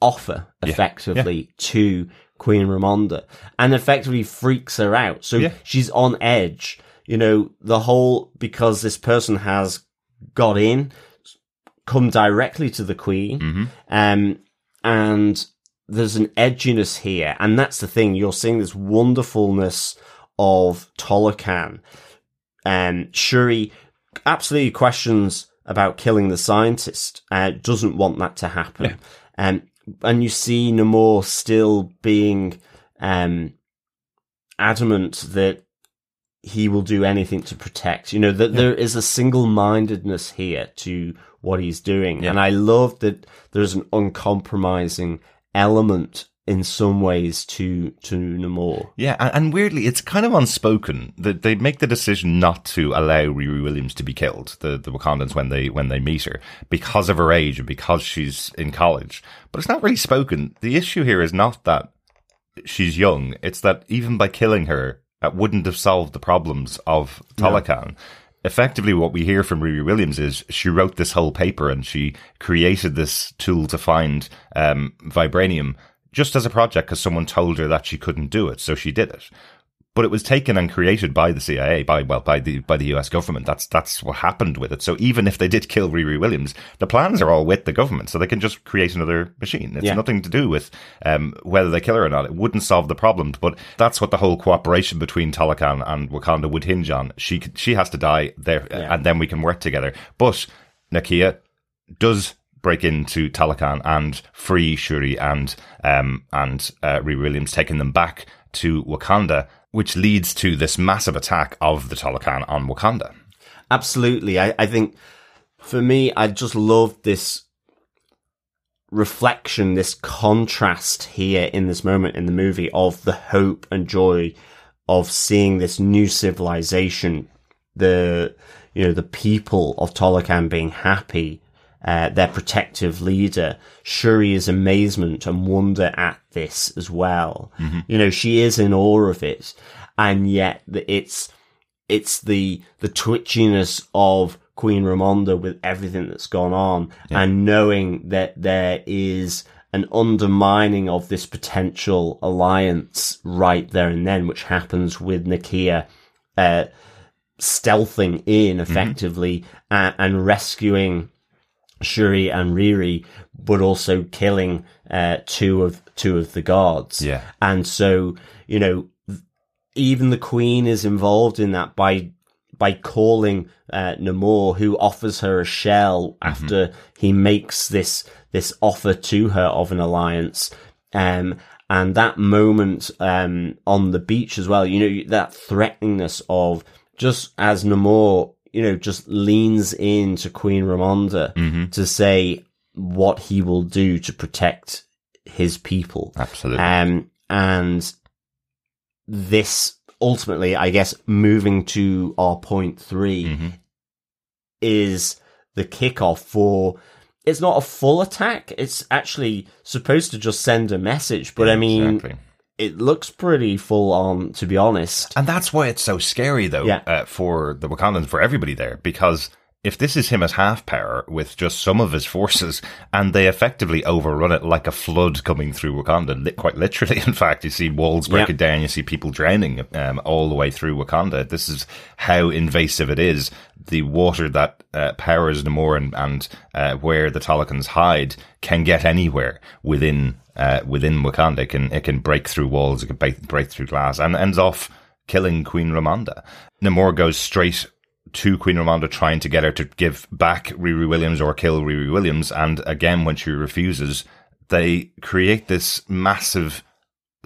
offer effectively to Queen Ramonda and effectively freaks her out. So Yeah. she's on edge. You know, the whole because this person has got in, come directly to the Queen, um, and there's an edginess here, and that's the thing. You're seeing this wonderfulness of Talokan. And Shuri absolutely questions about killing the scientist. Uh, doesn't want that to happen. Um, and you see Namor still being um, adamant that he will do anything to protect. You know that there is a single-mindedness here to what he's doing, and I love that there's an uncompromising element in some ways to to Namor. Yeah, and, and weirdly, it's kind of unspoken that they make the decision not to allow Riri Williams to be killed, the, the Wakandans, when they when they meet her, because of her age and because she's in college. But it's not really spoken. The issue here is not that she's young; it's that even by killing her, that wouldn't have solved the problems of Talokan. Effectively, what we hear from Riri Williams is she wrote this whole paper and she created this tool to find um, vibranium just as a project because someone told her that she couldn't do it, so she did it. But it was taken and created by the CIA, by well, by the by the US government. That's that's what happened with it. So even if they did kill Riri Williams, the plans are all with the government, so they can just create another machine. It's Yeah. nothing to do with um, whether they kill her or not. It wouldn't solve the problem. But that's what the whole cooperation between Talokan and Wakanda would hinge on. She she has to die there, Yeah. and then we can work together. But Nakia does break into Talokan and free Shuri and um and uh, Riri Williams, taking them back to Wakanda, which leads to this massive attack of the Talokan on Wakanda. Absolutely. I, I think for me, I just love this reflection, this contrast here in this moment in the movie of the hope and joy of seeing this new civilization, the, you know, the people of Talokan being happy, uh, their protective leader, Shuri's amazement and wonder at this as well. You know, she is in awe of it. And yet it's, it's the the twitchiness of Queen Ramonda with everything that's gone on and knowing that there is an undermining of this potential alliance right there and then, which happens with Nakia uh, stealthing in effectively a- and rescuing Shuri and Riri, but also killing uh, two of two of the guards. Yeah. and so you know even the queen is involved in that by by calling uh, Namor, who offers her a shell after he makes this this offer to her of an alliance. Um, and that moment um, on the beach as well, you know, that threateningness of just as Namor you know, just leans into Queen Ramonda Mm-hmm. to say what he will do to protect his people. Absolutely. Um, and this ultimately, I guess, moving to our point 3 Mhm. is the kickoff for. It's not a full attack. It's actually supposed to just send a message, but I mean, Exactly. it looks pretty full on, to be honest. And that's why it's so scary, though, Yeah. uh, for the Wakandans, for everybody there, because if this is him as half power with just some of his forces, and they effectively overrun it like a flood coming through Wakanda, quite literally, <laughs> in fact, you see walls break Yeah. it down, you see people drowning um, all the way through Wakanda. This is how invasive it is. The water that uh, powers Namor and, and uh, where the Talokans hide can get anywhere within uh, within Wakanda. It can it can break through walls, it can break, break through glass, and ends off killing Queen Ramonda. Namor goes straight to Queen Ramonda trying to get her to give back Riri Williams or kill Riri Williams. And again, when she refuses, they create this massive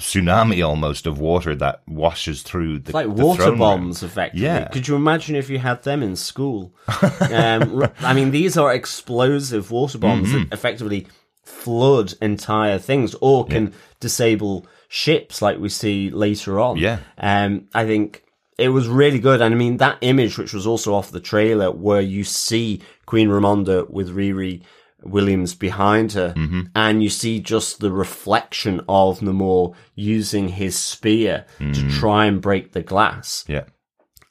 tsunami almost of water that washes through the It's like the water throne room. bombs, effectively. Yeah. Could you imagine if you had them in school? <laughs> um, I mean, these are explosive water bombs Mm-hmm. that effectively flood entire things or can disable ships, like we see later on. Yeah. Um, I think it was really good. And I mean, that image, which was also off the trailer, where you see Queen Ramonda with Riri Williams behind her, Mm-hmm. and you see just the reflection of Namor using his spear Mm. to try and break the glass. Yeah.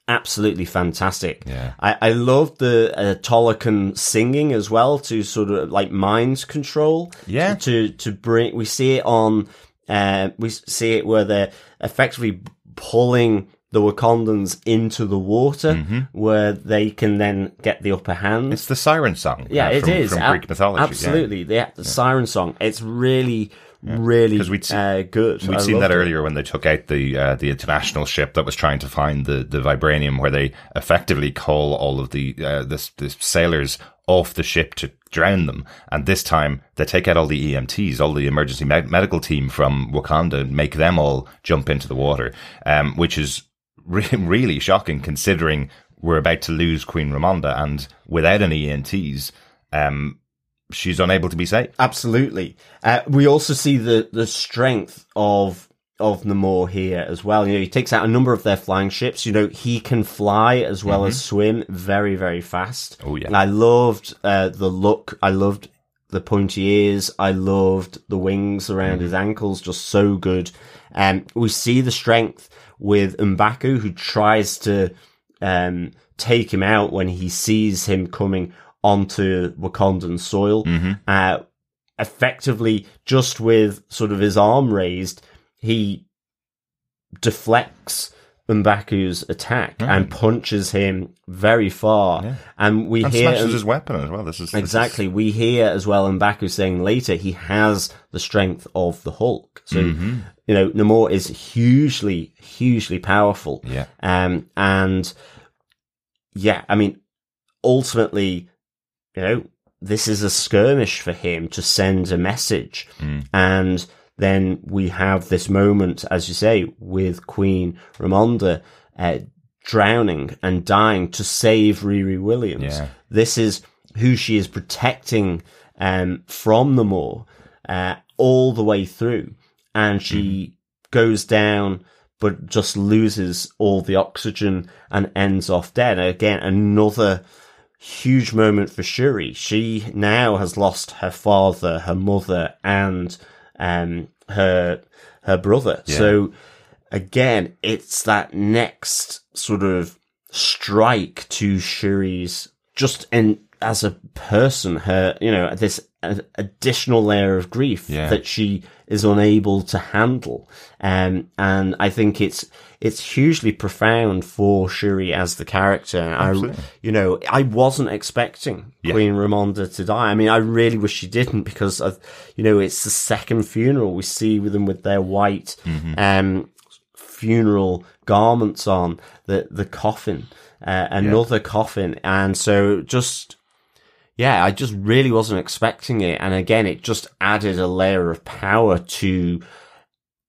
Absolutely fantastic. Yeah. I, I loved the uh, Talokan singing as well to sort of like mind control. Yeah. To, to bring, we see it on, uh, we see it where they're effectively pulling the Wakandans into the water where they can then get the upper hand. Mm-hmm. It's the siren song. yeah, uh, from, is from Greek mythology. yeah. Absolutely. The, the siren song. It's really, really 'Cause we'd se- uh, good. We'd I seen that it. earlier when they took out the uh, the international ship that was trying to find the, the vibranium, where they effectively call all of the uh, the, the sailors off the ship to drown them. And this time they take out all the EMTs, all the emergency med- medical team from Wakanda, and make them all jump into the water, um, which is <laughs> really shocking considering we're about to lose Queen Ramonda, and without any EMTs, um, she's unable to be saved. Absolutely. Uh, we also see the, the strength of of Namor here as well. You know, he takes out a number of their flying ships. You know, he can fly as well as swim very, very fast. Oh, yeah. And I loved uh, the look. I loved the pointy ears. I loved the wings around his ankles. Just so good. Um, we see the strength with M'Baku, who tries to um, take him out when he sees him coming onto Wakandan soil. Uh, effectively, just with sort of his arm raised, he deflects M'Baku's attack and punches him very far. And we And hear smashes his weapon as well. This is this is- Exactly. We hear as well M'Baku saying later he has the strength of the Hulk. So, Mm-hmm. you know, Namor is hugely, hugely powerful. Yeah. Um, and yeah, I mean, ultimately, you know, this is a skirmish for him to send a message. Mm. And then we have this moment, as you say, with Queen Ramonda, uh, drowning and dying to save Riri Williams. Yeah. This is who she is protecting, um, from Namor, uh, all the way through. And she goes down, but just loses all the oxygen and ends off dead. Again, another huge moment for Shuri. She now has lost her father, her mother, and um, her her brother. So again, it's that next sort of strike to Shuri's just in as a person, her you know this additional layer of grief Yeah. that she is unable to handle, um, and I think it's it's hugely profound for Shuri as the character. I, you know, I wasn't expecting Yeah. Queen Ramonda to die. I mean, I really wish she didn't because of, you know, it's the second funeral we see with them with their white, um, funeral garments on the, the coffin, uh, another coffin. And so just, yeah, I just really wasn't expecting it. And again, it just added a layer of power to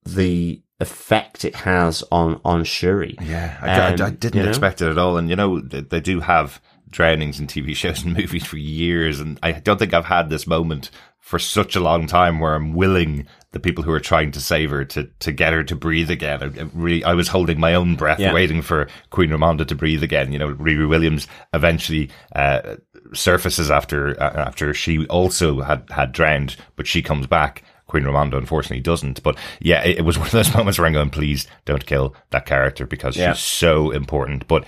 the effect it has on on Shuri. Yeah, I, I- I Um, didn't you know? expect it at all. And you know, they, they do have drownings in TV <laughs> shows and movies for years, and I don't think I've had this moment for such a long time where I'm willing the people who are trying to save her to to get her to breathe again. I, really, I was holding my own breath, Yeah. waiting for Queen Ramonda to breathe again. You know, Riri Williams eventually. Uh, surfaces after uh, after she also had had drowned but she comes back Queen Ramonda unfortunately doesn't. But yeah, it, it was <laughs> one of those moments where I'm going, please don't kill that character because Yeah. she's so important. But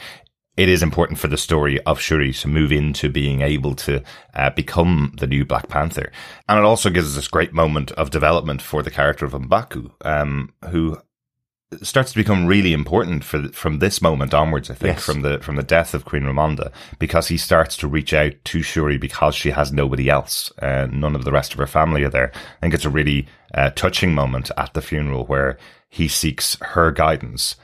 it is important for the story of Shuri to move into being able to uh, become the new Black Panther. And it also gives us this great moment of development for the character of M'Baku, um, who starts to become really important for from this moment onwards. I think Yes. from the from the death of Queen Ramonda, because he starts to reach out to Shuri because she has nobody else, uh, none of the rest of her family are there. I think it's a really uh, touching moment at the funeral where he seeks her guidance.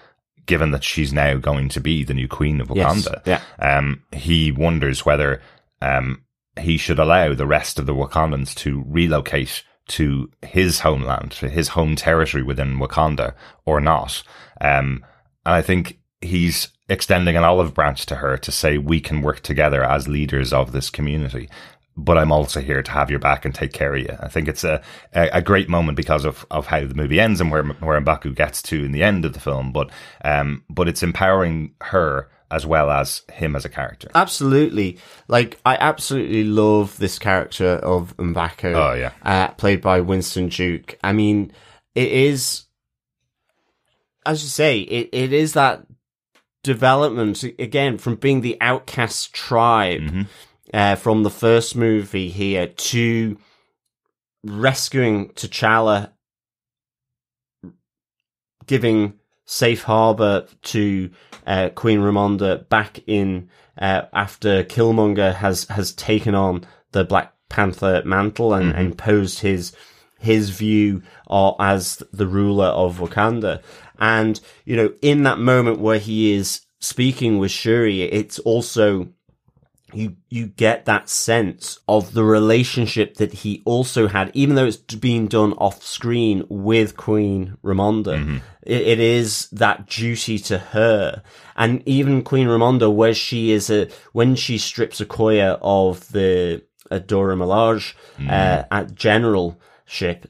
Given that she's now going to be the new queen of Yes. Wakanda, Yeah. um, he wonders whether um, he should allow the rest of the Wakandans to relocate to his homeland, to his home territory within Wakanda, or not. Um, and I think he's extending an olive branch to her to say we can work together as leaders of this community. But I'm also here to have your back and take care of you. I think it's a, a, great moment because of, of how the movie ends and where where M'Baku gets to in the end of the film. But um, but it's empowering her as well as him as a character. Absolutely. Like, I absolutely love this character of M'Baku. Oh, yeah. Uh, played by Winston Duke. I mean, it is, as you say, it, it is that development, again, from being the outcast tribe Mm-hmm. Uh, from the first movie here to rescuing T'Challa, giving safe harbor to uh, Queen Ramonda back in uh, after Killmonger has has taken on the Black Panther mantle and, and imposed his his view uh, as the ruler of Wakanda. And you know, in that moment where he is speaking with Shuri, it's also you you get that sense of the relationship that he also had, even though it's being done off screen with Queen Ramonda. It, it is that duty to her, and even Queen Ramonda, where she is a when she strips Okoye of the Adora Milaje uh, at generalship.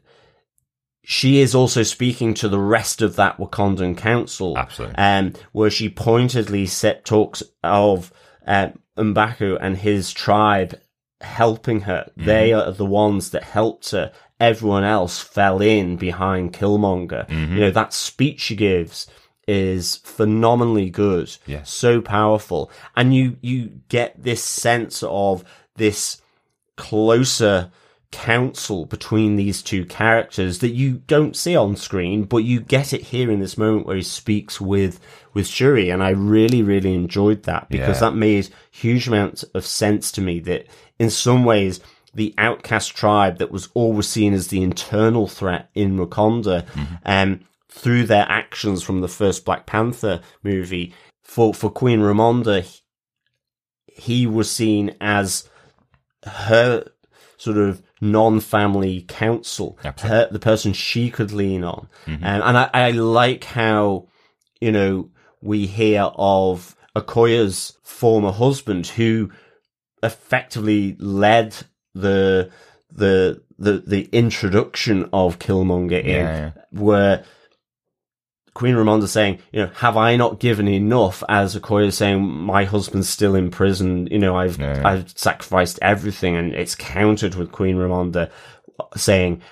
She is also speaking to the rest of that Wakandan council Absolutely. um, where she pointedly set talks of uh, M'Baku and his tribe helping her. Mm-hmm. They are the ones that helped her. Everyone else fell in behind Killmonger. Mm-hmm. You know, that speech she gives is phenomenally good. Yeah. So powerful. And you, you get this sense of this closer counsel between these two characters that you don't see on screen, but you get it here in this moment where he speaks with with Shuri, and I really, really enjoyed that because Yeah. that made huge amounts of sense to me. That in some ways, the outcast tribe that was always seen as the internal threat in Wakanda, um, through their actions from the first Black Panther movie, for for Queen Ramonda, he was seen as her sort of non-family counsel, her, the person she could lean on. Um, and I, I like how, you know, we hear of Okoye's former husband who effectively led the, the, the, the introduction of Killmonger in, Yeah, where Queen Ramonda saying, you know, have I not given enough? As Okoye saying, my husband's still in prison. You know, I've Yeah. I've sacrificed everything, and it's countered with Queen Ramonda saying,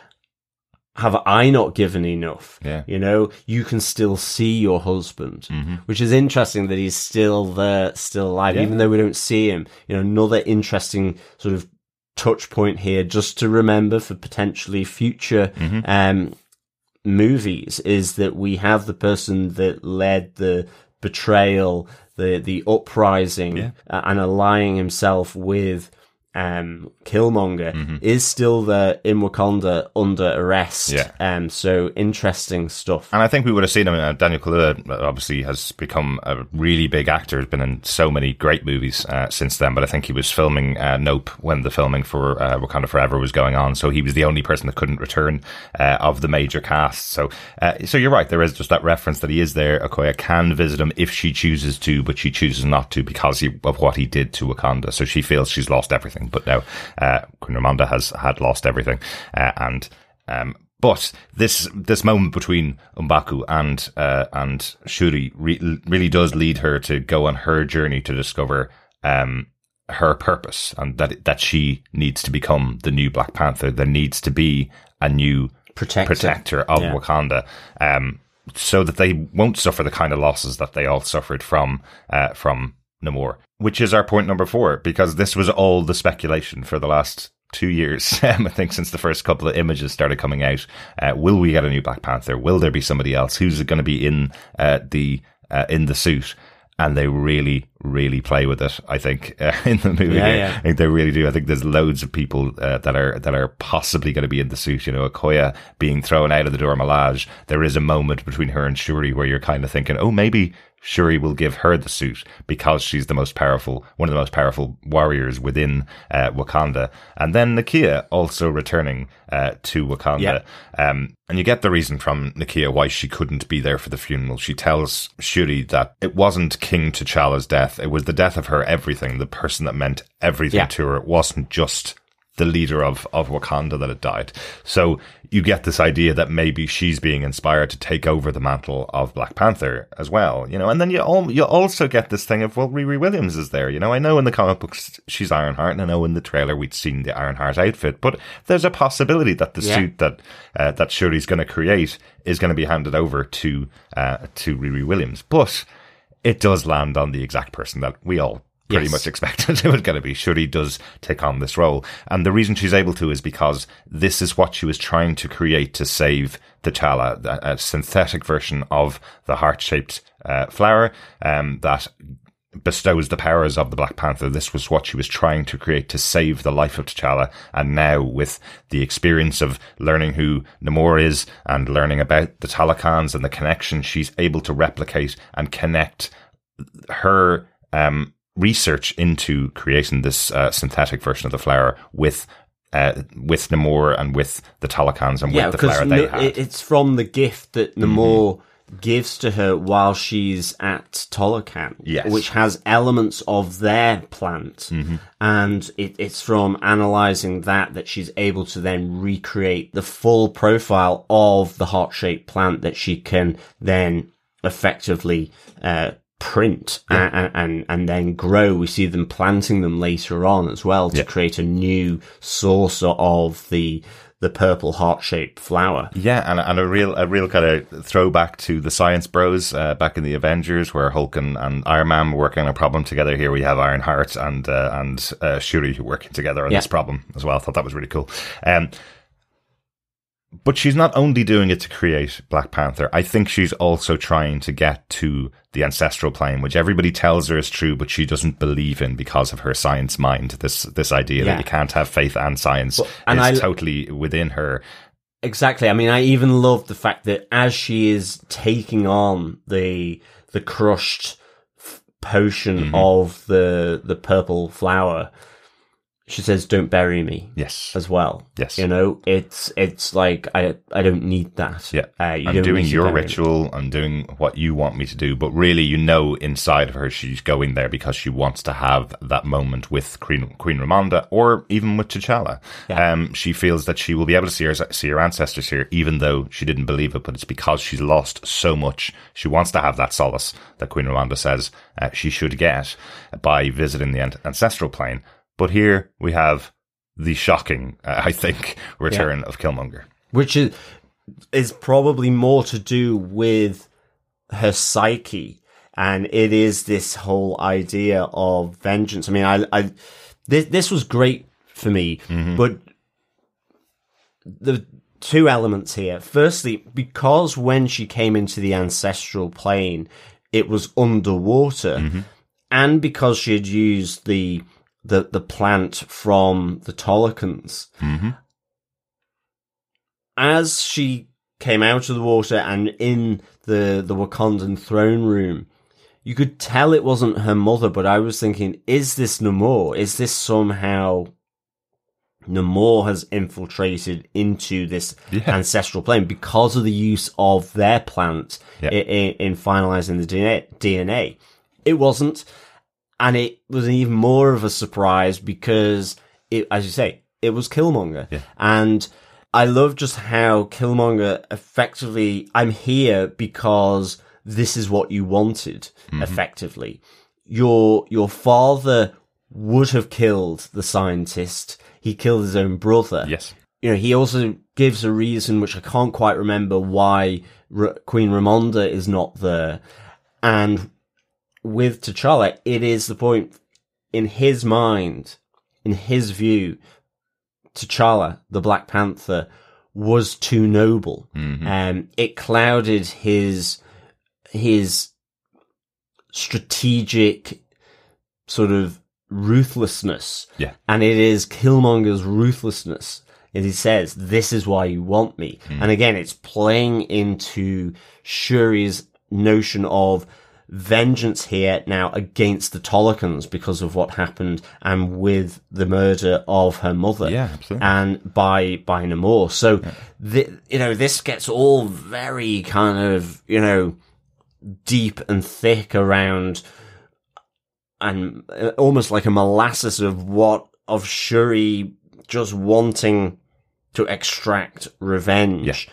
have I not given enough? Yeah. You know, you can still see your husband, which is interesting that he's still there, still alive, Yeah. even though we don't see him. You know, another interesting sort of touch point here, just to remember for potentially future um, movies, is that we have the person that led the betrayal, the the uprising, Yeah. uh, and allying himself with um, Killmonger Mm-hmm. is still there in Wakanda under arrest. Yeah. Um, so interesting stuff. And I think we would have seen him. Uh, Daniel Kaluuya uh, obviously has become a really big actor. Has been in so many great movies uh, since then. But I think he was filming uh, Nope when the filming for uh, Wakanda Forever was going on. So he was the only person that couldn't return uh, of the major cast. So, uh, so you're right. There is just that reference that he is there. Okoye can visit him if she chooses to, but she chooses not to because he, of what he did to Wakanda. So she feels she's lost everything. But now uh, Queen Ramonda has had lost everything, uh, and. Um, but this this moment between M'Baku and uh, and Shuri re- really does lead her to go on her journey to discover um, her purpose and that that she needs to become the new Black Panther. There needs to be a new Protector. protector of Yeah. Wakanda. Um, so that they won't suffer the kind of losses that they all suffered from uh, from Namor, which is our point number four, because this was all the speculation for the last two years. <laughs> I think since the first couple of images started coming out, uh, will we get a new Black Panther? Will there be somebody else? Who's going to be in uh, the uh, in the suit? And they really, really play with it. I think <laughs> uh, in the movie, Yeah, yeah. I think they really do. I think there's loads of people uh, that are that are possibly going to be in the suit. You know, Okoye being thrown out of the Dora Milaje. There is a moment between her and Shuri where you're kind of thinking, oh, maybe Shuri will give her the suit because she's the most powerful, one of the most powerful warriors within uh, Wakanda. And then Nakia also returning uh, to Wakanda. Yeah. Um, and you get the reason from Nakia why she couldn't be there for the funeral. She tells Shuri that it wasn't King T'Challa's death. It was the death of her everything, the person that meant everything Yeah. to her. It wasn't just the leader of, of Wakanda that had died. So you get this idea that maybe she's being inspired to take over the mantle of Black Panther as well, you know, and then you all, you also get this thing of, well, Riri Williams is there, you know, I know in the comic books she's Ironheart and I know in the trailer we'd seen the Ironheart outfit, but there's a possibility that the Yeah. suit that, uh, that Shuri's going to create is going to be handed over to, uh, to Riri Williams. But it does land on the exact person that we all pretty Yes. much expected <laughs> it was going to be. Shuri does take on this role. And the reason she's able to is because this is what she was trying to create to save T'Challa, a, a synthetic version of the heart-shaped uh, flower um, that bestows the powers of the Black Panther. This was what she was trying to create to save the life of T'Challa. And now with the experience of learning who Namor is and learning about the Talokans and the connection, she's able to replicate and connect her um, research into creating this uh, synthetic version of the flower with uh, with Namor and with the Talokans and yeah, with the flower they no- had. it's from the gift that Namor gives to her while she's at Talokan, Yes. which has elements of their plant, and it, it's from analyzing that that she's able to then recreate the full profile of the heart-shaped plant that she can then effectively uh, print a- and, and and then grow. We see them planting them later on as well to create a new source of the the purple heart-shaped flower. Yeah, and, and a real a real kind of throwback to the Science Bros uh, back in the Avengers, where Hulk and, and Iron Man were working on a problem together. Here we have Iron Heart and uh, and uh, Shuri working together on Yeah. this problem as well. I thought that was really cool. Um, but she's not only doing it to create Black Panther. I think she's also trying to get to the ancestral plane, which everybody tells her is true, but she doesn't believe in because of her science mind. This this idea Yeah. that you can't have faith and science and is I- totally within her. Exactly. I mean, I even love the fact that as she is taking on the the crushed f- potion Mm-hmm. of the the purple flower, she says, "Don't bury me." Yes. As well, Yes. you know, it's it's like I I don't need that. Yeah, uh, you I'm doing your bury me. ritual. I'm doing what you want me to do. But really, you know, inside of her, she's going there because she wants to have that moment with Queen, Queen Ramonda, or even with T'Challa. Yeah. Um, she feels that she will be able to see her see her ancestors here, even though she didn't believe it. But it's because she's lost so much. She wants to have that solace that Queen Ramonda says uh, she should get by visiting the an- ancestral plane. But here we have the shocking, uh, I think, return of Killmonger. which is is probably more to do with her psyche. And it is this whole idea of vengeance. I mean i i this, this was great for me but the two elements here. Firstly because when she came into the ancestral plane it was underwater. And because she had used the the the plant from the Talokans. hmm As she came out of the water and in the the Wakandan throne room, you could tell it wasn't her mother. But I was thinking, is this Namor? Is this somehow Namor has infiltrated into this Yeah. ancestral plane because of the use of their plant Yeah. i- i- in, finalizing the DNA, DNA. It wasn't, and it was even more of a surprise because it, as you say, it was Killmonger, Yeah. and I love just how Killmonger effectively, I'm here because this is what you wanted. Mm-hmm. Effectively, your your father would have killed the scientist. He killed his own brother Yes. you know, he also gives a reason which I can't quite remember why R- Queen Ramonda is not there. And with T'Challa, it is the point in his mind, in his view, T'Challa, the Black Panther, was too noble. Um, it clouded his his strategic sort of ruthlessness Yeah. and it is Killmonger's ruthlessness. And he says, "This is why you want me." And again, it's playing into Shuri's notion of vengeance here now against the Talokans because of what happened and with the murder of her mother. Yeah, absolutely. And by by Namor. So, thi- you know, this gets all very kind of you know deep and thick around and uh, almost like a molasses of what of Shuri just wanting to extract revenge. Yeah.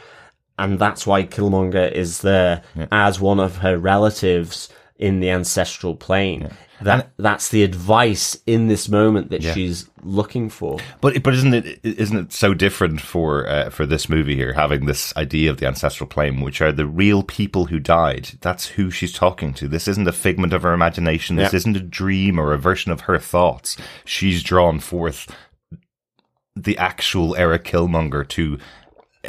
And that's why Killmonger is there as one of her relatives in the ancestral plane. That that's the advice in this moment that Yeah. she's looking for. But but isn't it isn't it so different for uh, for this movie here having this idea of the ancestral plane, which are the real people who died? That's who she's talking to. This isn't a figment of her imagination. This Yeah. isn't a dream or a version of her thoughts. She's drawn forth the actual Eric Killmonger to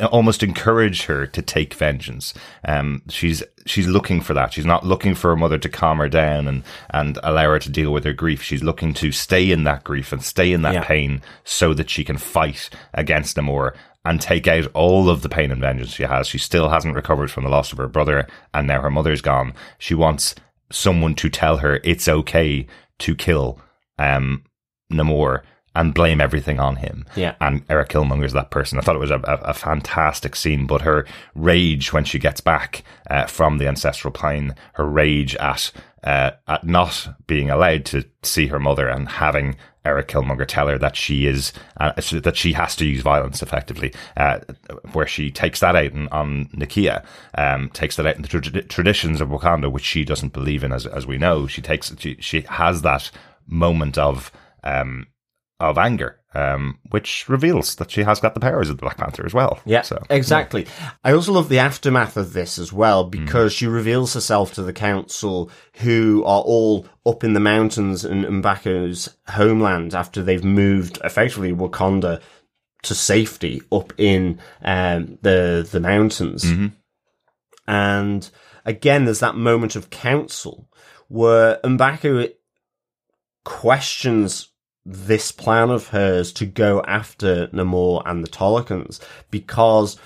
almost encourage her to take vengeance. Um, she's she's looking for that. She's not looking for her mother to calm her down and and allow her to deal with her grief. She's looking to stay in that grief and stay in that Yeah. pain so that she can fight against Namor and take out all of the pain and vengeance she has. She still hasn't recovered from the loss of her brother, and now her mother's gone. She wants someone to tell her it's okay to kill um, Namor and blame everything on him. Yeah. And Eric Killmonger's that person. I thought it was a, a, a fantastic scene, but her rage when she gets back uh, from the ancestral plane, her rage at uh, at not being allowed to see her mother and having Eric Killmonger tell her that she is uh, that she has to use violence effectively, uh, where she takes that out on, on Nakia, um, takes that out in the tra- traditions of Wakanda, which she doesn't believe in, as as we know. She takes she, she has that moment of um, of anger, um, which reveals that she has got the powers of the Black Panther as well. Yeah, so exactly. I also love the aftermath of this as well because she reveals herself to the council who are all up in the mountains in M'Baku's homeland after they've moved effectively Wakanda to safety up in um, the the mountains. And again, there's that moment of council where M'Baku questions this plan of hers to go after Namor and the Talokans because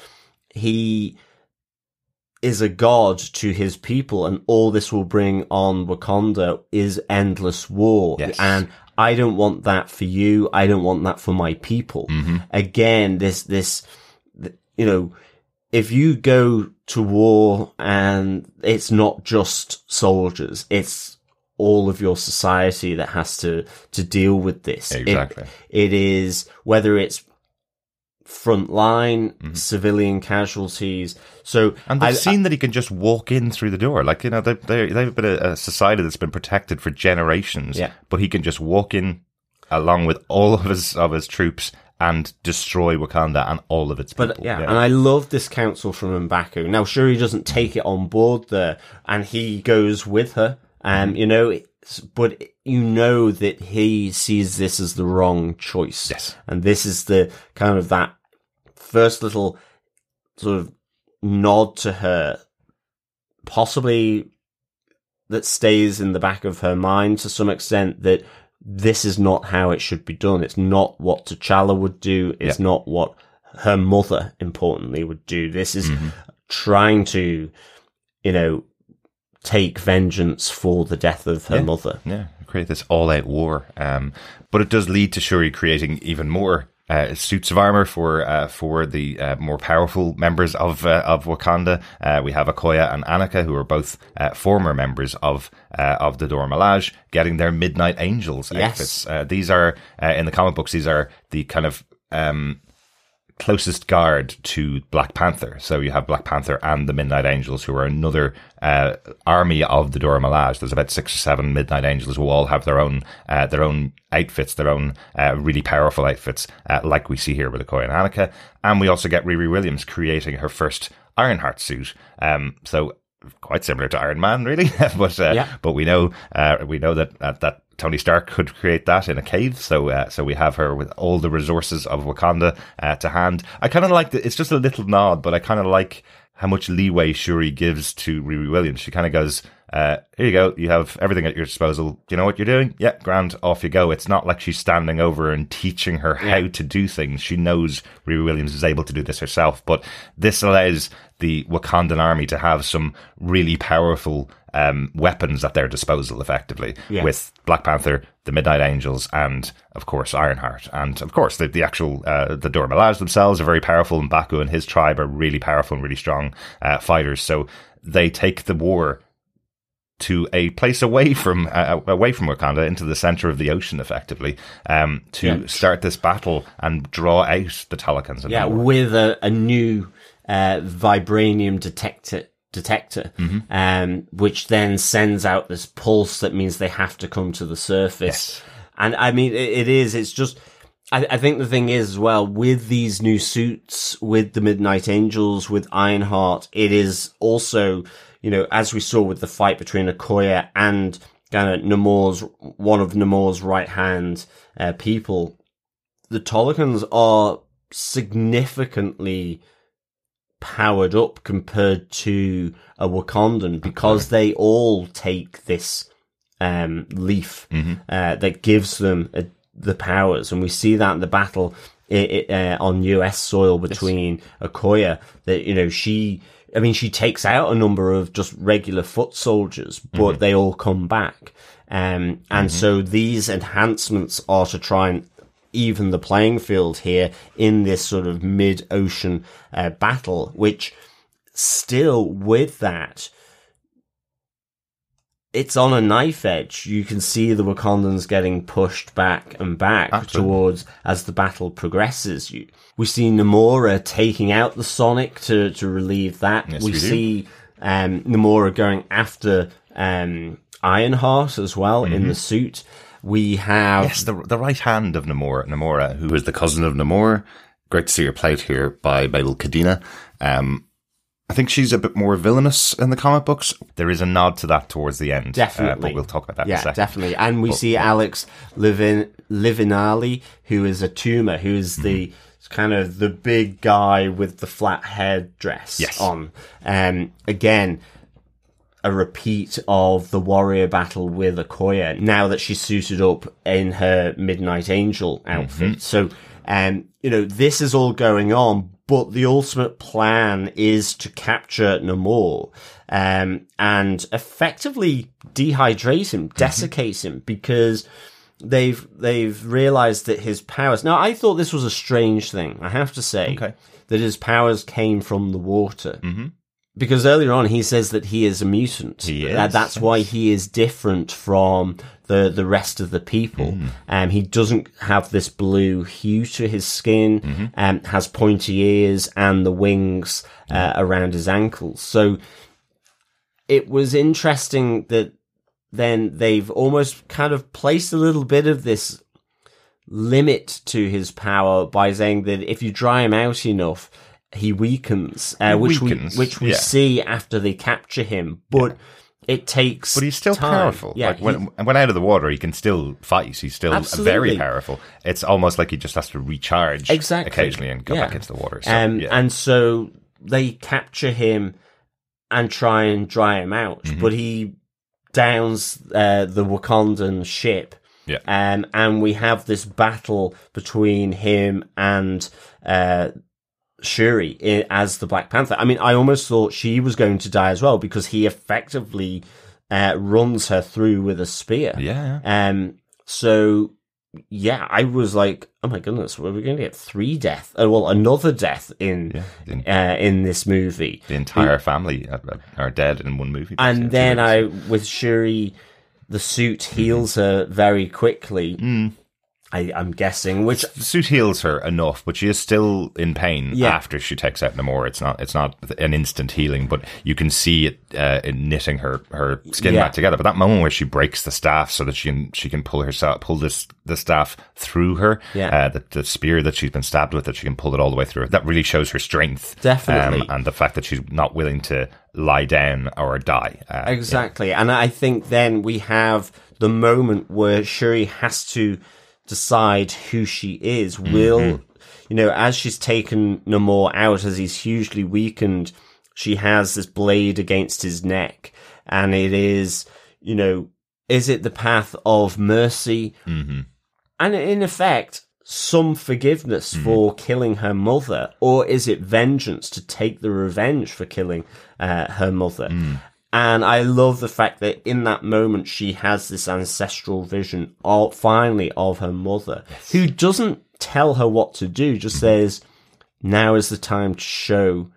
he is a god to his people and all this will bring on Wakanda is endless war. Yes. And I don't want that for you. I don't want that for my people. Mm-hmm. Again, this, this, you know, if you go to war and it's not just soldiers, it's all of your society that has to to deal with this. It- it is whether it's front line, Mm-hmm. civilian casualties. So And they've I- seen that he can just walk in through the door. Like, you know, they, they, they've been a, a society that's been protected for generations. Yeah. But he can just walk in along with all of his, of his troops and destroy Wakanda and all of its people. But yeah, and I love this counsel from M'Baku. Now, sure, he doesn't take it on board there, and he goes with her. Um, you know, but you know that he sees this as the wrong choice. Yes. and this is the kind of that first little sort of nod to her, possibly that stays in the back of her mind to some extent that this is not how it should be done. It's not what T'Challa would do. It's not what her mother, importantly, would do. This is trying to, you know, take vengeance for the death of her mother. Yeah, create this all-out war. Um, but it does lead to Shuri creating even more uh, suits of armor for uh, for the uh, more powerful members of uh, of Wakanda. Uh, we have Okoye and Aneka, who are both uh, former members of uh, of the Dora Milaje, getting their Midnight Angels Yes. outfits. Uh, these are uh, in the comic books. These are the kind of um, closest guard to Black Panther. So you have Black Panther and the Midnight Angels, who are another uh, army of the Dora Milaje. There's about six or seven Midnight Angels who all have their own uh, their own outfits, their own uh, really powerful outfits, uh, like we see here with Okoye and Aneka. And we also get Riri Williams creating her first Ironheart suit. Um, so quite similar to Iron Man, really. <laughs> but uh, Yeah. but we know uh, we know that that Tony Stark could create that in a cave. So uh, so we have her with all the resources of Wakanda uh, to hand. I kind of like that. It's just a little nod, but I kind of like how much leeway Shuri gives to Riri Williams. She kind of goes. Uh, here you go. You have everything at your disposal. Do you know what you're doing? Yeah, grand. Off you go. It's not like she's standing over and teaching her how to do things. She knows Riri Williams is able to do this herself. But this allows the Wakandan army to have some really powerful um, weapons at their disposal, effectively, Yeah. with Black Panther, the Midnight Angels, and of course Ironheart, and of course the, the actual uh, the Dora Milaje themselves are very powerful, M'Baku and his tribe are really powerful and really strong uh, fighters. So they take the war to a place away from uh, away from Wakanda into the center of the ocean, effectively, um, to Yeah. start this battle and draw out the Talokans. Yeah, with a, a new uh, vibranium detector detector, um, which then sends out this pulse that means they have to come to the surface. Yes. And I mean, it, it is. It's just. I, I think the thing is as well with these new suits, with the Midnight Angels, with Ironheart, it is also, you know, as we saw with the fight between Okoye and kind of Namor's one of Namor's right hand uh, people, the Talokans are significantly powered up compared to a Wakandan because they all take this um, leaf uh, that gives them uh, the powers, and we see that in the battle i i uh, on U.S. soil between Okoye. That you know she, I mean, she takes out a number of just regular foot soldiers, but they all come back. Um, and so these enhancements are to try and even the playing field here in this sort of mid ocean uh, battle, which still with that, it's on a knife edge. You can see the Wakandans getting pushed back and back Absolutely. towards as the battle progresses. You, we see Namora taking out the Sonic to, to relieve that. Yes, we we see um, Namora going after um, Ironheart as well in the suit. We have. Yes, the the right hand of Namora, Namora, who is the cousin of Namor. Great to see her played here by Mabel Cadena. Um, I think she's a bit more villainous in the comic books. There is a nod to that towards the end. uh, Definitely. but we'll talk about that in a Yeah, second. definitely. And we see Alex Livin Livinalli, who is Atuma, who is the Mm-hmm. kind of the big guy with the flat head dress Yes. on. Um, again, a repeat of the warrior battle with Okoye. Now that she's suited up in her Midnight Angel outfit, Mm-hmm. so um, you know this is all going on. But the ultimate plan is to capture Namor um, and effectively dehydrate Mm-hmm. him, desiccate him, because they've they've realized that his powers. Now, I thought this was a strange thing. I have to say Okay. that his powers came from the water. Mm-hmm. Because earlier on he says that he is a mutant. He Uh, is, that's why he is different from the the rest of the people. Mm. Um, he doesn't have this blue hue to his skin. Mm-hmm. Um, has pointy ears and the wings uh, around his ankles. So it was interesting that then they've almost kind of placed a little bit of this limit to his power by saying that if you dry him out enough, he weakens, uh, He which weakens, we which we yeah. see after they capture him. But it takes, But he's still time. powerful. Yeah, like he- when when out of the water, he can still fight. He's still Absolutely. very powerful. It's almost like he just has to recharge exactly occasionally and go Yeah. back into the water. So, um, yeah. and so they capture him and try and dry him out, Mm-hmm. but he downs uh, the Wakandan ship. Yeah. Um, and we have this battle between him and uh, Shuri as the Black Panther. I mean, I almost thought she was going to die as well because he effectively uh, runs her through with a spear. Yeah. Um. So yeah, I was like, oh my goodness, we're going to get three death. Uh, well, another death in Yeah, in- uh, in this movie. The entire family are- dead in one movie. And then I, with Shuri, the suit heals her very quickly. Mm. I, I'm guessing, which suit heals her enough, but she is still in pain Yeah. after she takes out Namor. It's not it's not an instant healing, but you can see it uh, in knitting her her skin Yeah. back together. But that moment where she breaks the staff so that she can she can pull herself pull this the staff through her, Yeah. uh, the, the spear that she's been stabbed with, that she can pull it all the way through. That really shows her strength, Definitely. um, and the fact that she's not willing to lie down or die. Uh, Exactly. And I think then we have the moment where Shuri has to decide who she is. Will, you know, as she's taken Namor out, as he's hugely weakened, she has this blade against his neck. And it is, you know, is it the path of mercy? Mhm. And in effect, some forgiveness for killing her mother, or is it vengeance to take the revenge for killing uh, her mother? And I love the fact that in that moment she has this ancestral vision of finally of her mother, who doesn't tell her what to do, just says, "Now is the time to show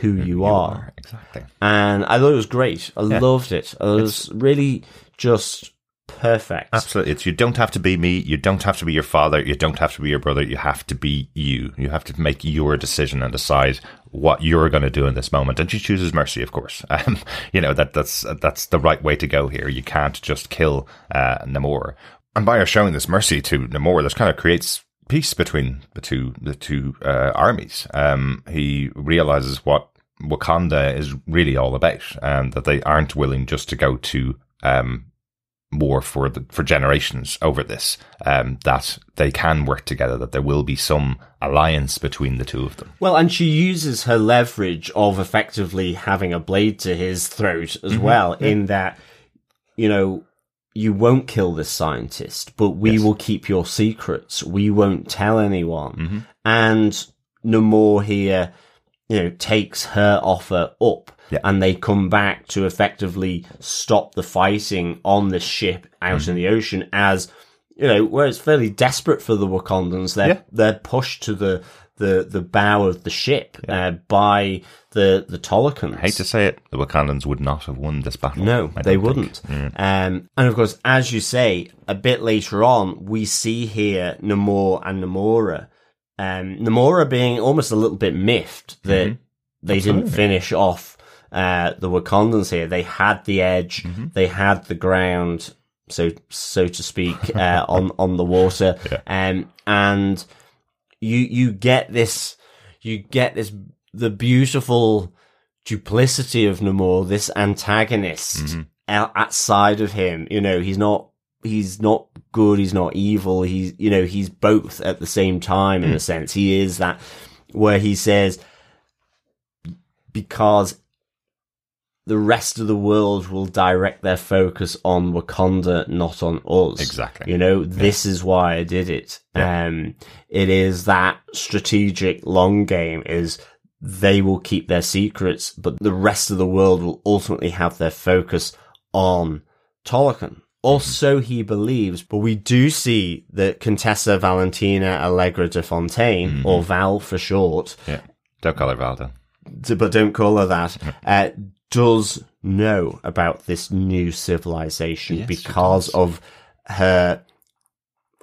who you are." exactly. And I thought it was great. I loved it. It was really just perfect. Absolutely. It's you don't have to be me. You don't have to be your father. You don't have to be your brother. You have to be you. You have to make your decision and decide what you're going to do in this moment. And she chooses mercy, of course. <laughs> Um, you know that that's that's the right way to go here. You can't just kill uh, Namor. And by her showing this mercy to Namor, this kind of creates peace between the two the two uh, armies. Um, he realizes what Wakanda is really all about, and that they aren't willing just to go to um, war for the for generations over this. Um, that they can work together. That there will be some alliance between the two of them. Well, and she uses her leverage of effectively having a blade to his throat as well, in that, you know, you won't kill this scientist, but we Yes. will keep your secrets. We won't tell anyone. And Namor here, you know, takes her offer up. Yeah. And they come back to effectively stop the fighting on this ship out in the ocean as you know, where it's fairly desperate for the Wakandans. They're Yeah. they're pushed to the the the bow of the ship uh, by the the Talokans. I hate to say it, the Wakandans would not have won this battle. No, they wouldn't. think. Um, and of course, as you say, a bit later on, we see here Namor and Namora. Um, Namora being almost a little bit miffed that Mm-hmm. they didn't finish off uh, the Wakandans here. They had the edge, Mm-hmm. they had the ground, so so to speak, uh, <laughs> on on the water. Yeah. Um, and you you get this you get this the beautiful duplicity of Namor, this antagonist Mm-hmm. outside of him. You know, he's not he's not good, he's not evil. He's you know he's both at the same time Hmm. in a sense. He is that where he says because the rest of the world will direct their focus on Wakanda, not on us. Exactly. You know, this is why I did it. Um, it is that strategic long game is they will keep their secrets, but the rest of the world will ultimately have their focus on Talokan. Or so he believes, but we do see that Contessa Valentina Allegra de Fontaine, or Val for short, Yeah, don't call her Valda. d- but don't call her that, uh, does know about this new civilization Yes, because of her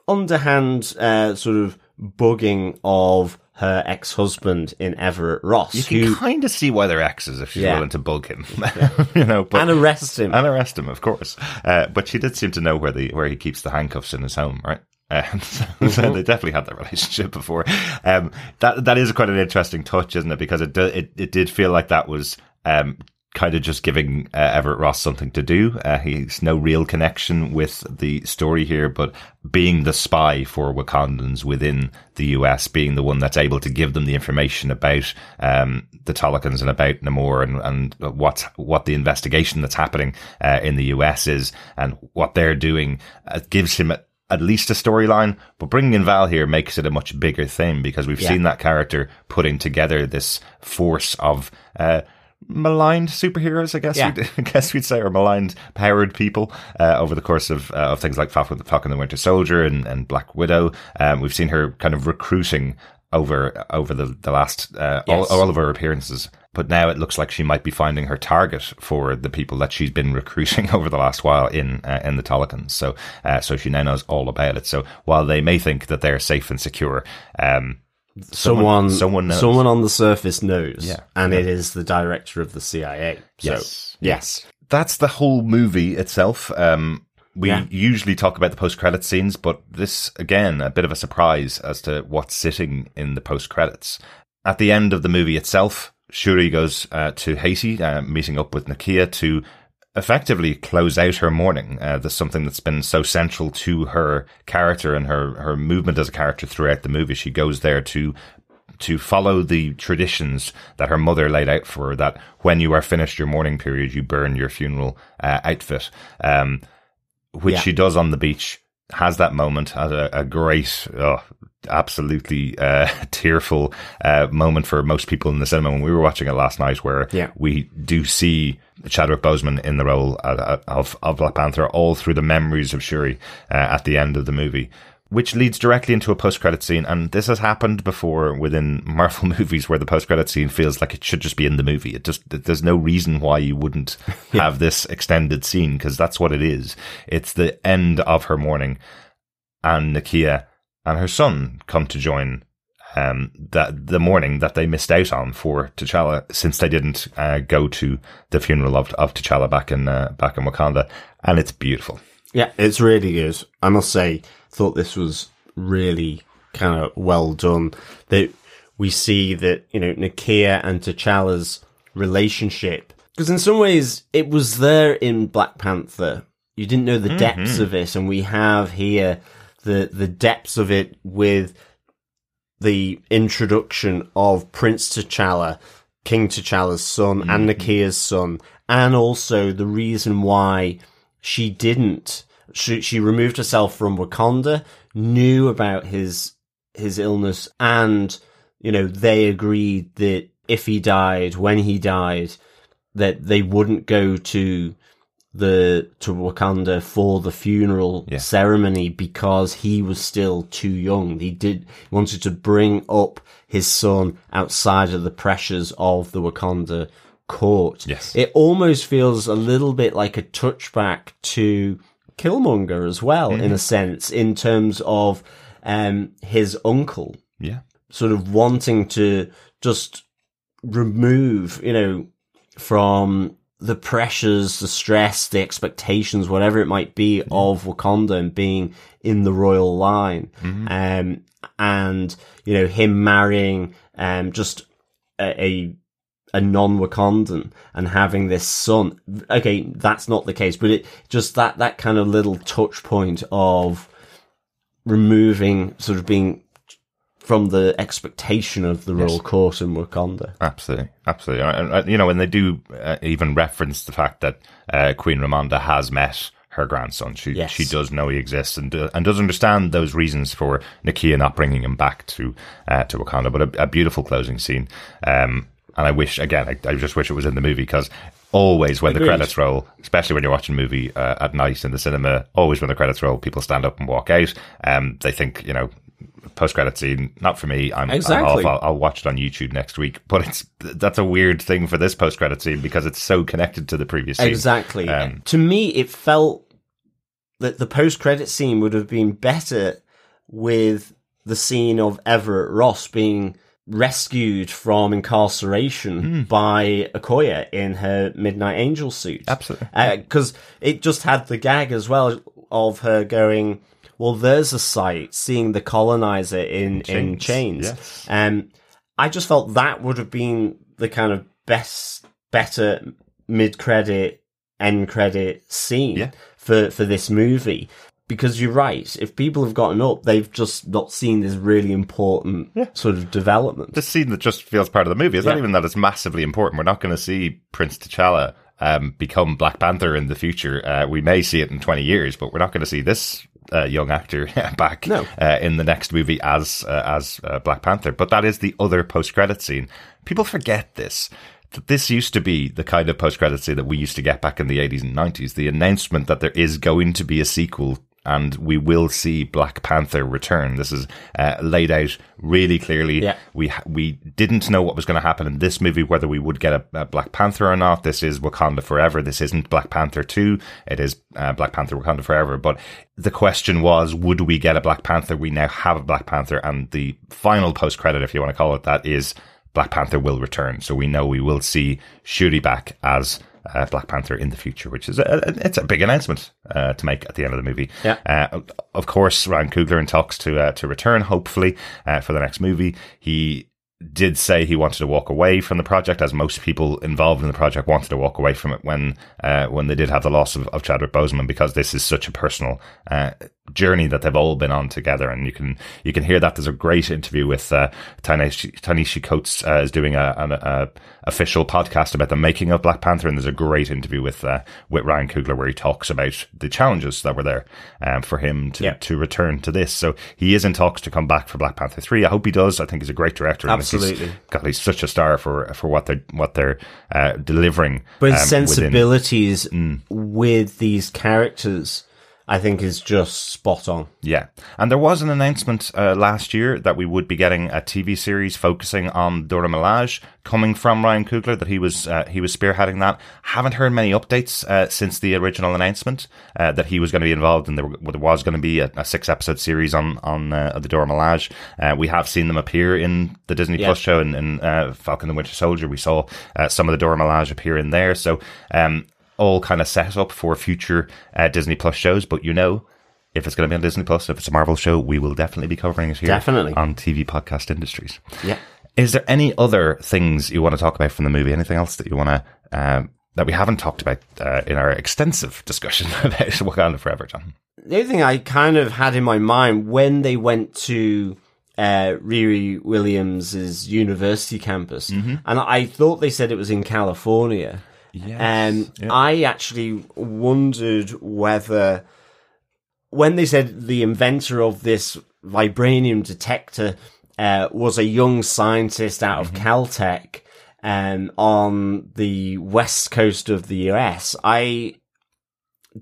underhand uh, sort of bugging of her ex-husband in Everett Ross, You can who kind of see why they're exes if she's Yeah. willing to bug him, <laughs> <laughs> you know. But and arrest him. and arrest him, of course. Uh, but she did seem to know where the where he keeps the handcuffs in his home, right? Um, <laughs> so, so they definitely had that relationship before. Um, that that is quite an interesting touch, isn't it? Because it do, it it did feel like that was um, kind of just giving uh, Everett Ross something to do. Uh, he's no real connection with the story here, but being the spy for Wakandans within the US, being the one that's able to give them the information about um, the Talokans and about Namor and, and what what the investigation that's happening uh, in the US is and what they're doing, uh, gives him at least a storyline, but bringing in Val here makes it a much bigger thing because we've Yeah. seen that character putting together this force of uh, maligned superheroes, I guess, Yeah. we'd, <laughs> I guess we'd say, or maligned powered people uh, over the course of uh, of things like Falcon, Falcon and the Winter Soldier and, and Black Widow. Um, we've seen her kind of recruiting over over the the last uh, Yes. all, all of her appearances. But now it looks like she might be finding her target for the people that she's been <laughs> recruiting over the last while in uh, in the Talokans. So uh, so she now knows all about it. So while they may think that they're safe and secure, um, someone, someone knows. someone on the surface knows, Yeah. and it is the director of the CIA. So, Yes. yes, that's the whole movie itself. Um, we Yeah. usually talk about the post credit scenes, but this again a bit of a surprise as to what's sitting in the post credits. At the end of the movie itself, Shuri goes uh, to Haiti, uh, meeting up with Nakia to effectively close out her mourning. Uh, there's something that's been so central to her character and her her movement as a character throughout the movie. She goes there to to follow the traditions that her mother laid out for her, that when you are finished your mourning period, you burn your funeral uh, outfit, um, which Yeah. she does on the beach, has that moment, has a, a great, oh, absolutely uh, <laughs> tearful uh, moment for most people in the cinema when we were watching it last night, where Yeah. we do see Chadwick Boseman in the role uh, of, of Black Panther all through the memories of Shuri uh, at the end of the movie which leads directly into a post-credit scene. And this has happened before within Marvel <laughs> movies where the post-credit scene feels like it should just be in the movie. It just, there's no reason why you wouldn't <laughs> have this extended scene because that's what it is. It's the end of her mourning and Nakia and her son come to join um, that the mourning that they missed out on for T'Challa since they didn't uh, go to the funeral of, of T'Challa back in uh, back in Wakanda, and it's beautiful. yeah, it's really good. I must say, thought this was really kind of well done. That we see that you know Nakia and T'Challa's relationship, because in some ways it was there in Black Panther. You didn't know the depths of it, and we have here the the depths of it with the introduction of Prince T'Challa, King T'Challa's son, and mm-hmm. Nakia's son, and also the reason why she didn't. She she removed herself from Wakanda, knew about his his illness, and you know they agreed that if he died, when he died, that they wouldn't go to the to Wakanda for the funeral Yeah. ceremony because he was still too young. He did wanted to bring up his son outside of the pressures of the Wakanda court. Yes. It almost feels a little bit like a touchback to Killmonger as well, in a sense, in terms of um, his uncle Yeah. sort of wanting to just remove, you know, from the pressures, the stress, the expectations, whatever it might be of Wakanda and being in the royal line. Um, and, you know, him marrying, um, just a, a, a non-Wakandan and having this son. Okay, that's not the case, but it just that, that kind of little touch point of removing, sort of being from the expectation of the royal court in Wakanda. Absolutely, absolutely. And, uh, you know, when they do uh, even reference the fact that uh, Queen Ramonda has met her grandson, she Yes. she does know he exists and do, and does understand those reasons for Nakia not bringing him back to uh, to Wakanda. But a, a beautiful closing scene. Um, and I wish again, I, I just wish it was in the movie because always when the credits roll, especially when you're watching a movie uh, at night in the cinema, always when the credits roll, people stand up and walk out. Um, they think you know. Post credit scene, not for me. I'm, I'm Exactly. off. I'll, I'll watch it on YouTube next week. But it's that's a weird thing for this post credit scene because it's so connected to the previous scene. Exactly. Um, to me, it felt that the post-credit scene would have been better with the scene of Everett Ross being rescued from incarceration Hmm. by Okoye in her Midnight Angel suit. Absolutely. Because it just had the gag as well of her going, well, there's a sight, seeing the colonizer in, in chains, chains. yes. Um, I just felt that would have been the kind of best, better mid credit, end credit scene Yeah. for, for this movie. Because you're right, if people have gotten up, they've just not seen this really important sort of development. This scene that just feels part of the movie. It's not even that it's massively important. We're not going to see Prince T'Challa um, become Black Panther in the future. Uh, we may see it in 20 years, but we're not going to see this uh, young actor <laughs> back No. uh, in the next movie as uh, as uh, Black Panther. But that is the other post credit scene. People forget this. That this used to be the kind of post credit scene that we used to get back in the 80s and 90s. The announcement that there is going to be a sequel and we will see Black Panther return. This is uh, laid out really clearly. Yeah. We ha- we didn't know what was going to happen in this movie, whether we would get a, a Black Panther or not. This is Wakanda Forever. This isn't Black Panther two. It is uh, Black Panther Wakanda Forever. But the question was, would we get a Black Panther? We now have a Black Panther, and the final post credit, if you want to call it that, is Black Panther will return. So we know we will see Shuri back as. Uh, Black Panther in the future, which is a, a- it's a big announcement uh, to make at the end of the movie. Yeah. Uh, of course, Ryan Coogler in talks to uh, to return, hopefully, uh, for the next movie. He did say he wanted to walk away from the project, as most people involved in the project wanted to walk away from it when uh, when they did have the loss of, of Chadwick Boseman, because this is such a personal uh, journey that they've all been on together, and you can you can hear that. There's a great interview with uh, Ta-Nehisi, Ta-Nehisi Coates uh, is doing a, an a official podcast about the making of Black Panther, and there's a great interview with uh, with Ryan Coogler where he talks about the challenges that were there um, for him to Yeah. to return to this. So he is in talks to come back for Black Panther three. I hope he does. I think he's a great director. and he's- Absolutely. God, he's such a star for for what they're what they're uh, delivering. But his um, within- sensibilities with these characters, I think, is just spot on. Yeah. And there was an announcement uh, last year that we would be getting a TV series focusing on Dora Milaje coming from Ryan Coogler, that he was uh, he was spearheading that. Haven't heard many updates uh, since the original announcement uh, that he was going to be involved and there, there was going to be a, a six episode series on on uh, the Dora Milaje. Uh, we have seen them appear in the Disney Yeah. Plus show uh, Falcon and the Winter Soldier. We saw uh, some of the Dora Milaje appear in there. So um, all kind of set up for future uh, Disney Plus shows. But you know, if it's going to be on Disney Plus, if it's a Marvel show, we will definitely be covering it here. Definitely. on TV podcast industries. Yeah. Is there any other things you want to talk about from the movie? Anything else that you want to um, that we haven't talked about uh, in our extensive discussion <laughs> about Wakanda Forever, John? The other thing I kind of had in my mind when they went to uh, Riri Williams's university campus, and I thought they said it was in California. Yes. Um, I actually wondered whether, when they said the inventor of this vibranium detector uh, was a young scientist out of Caltech um, on the west coast of the US, I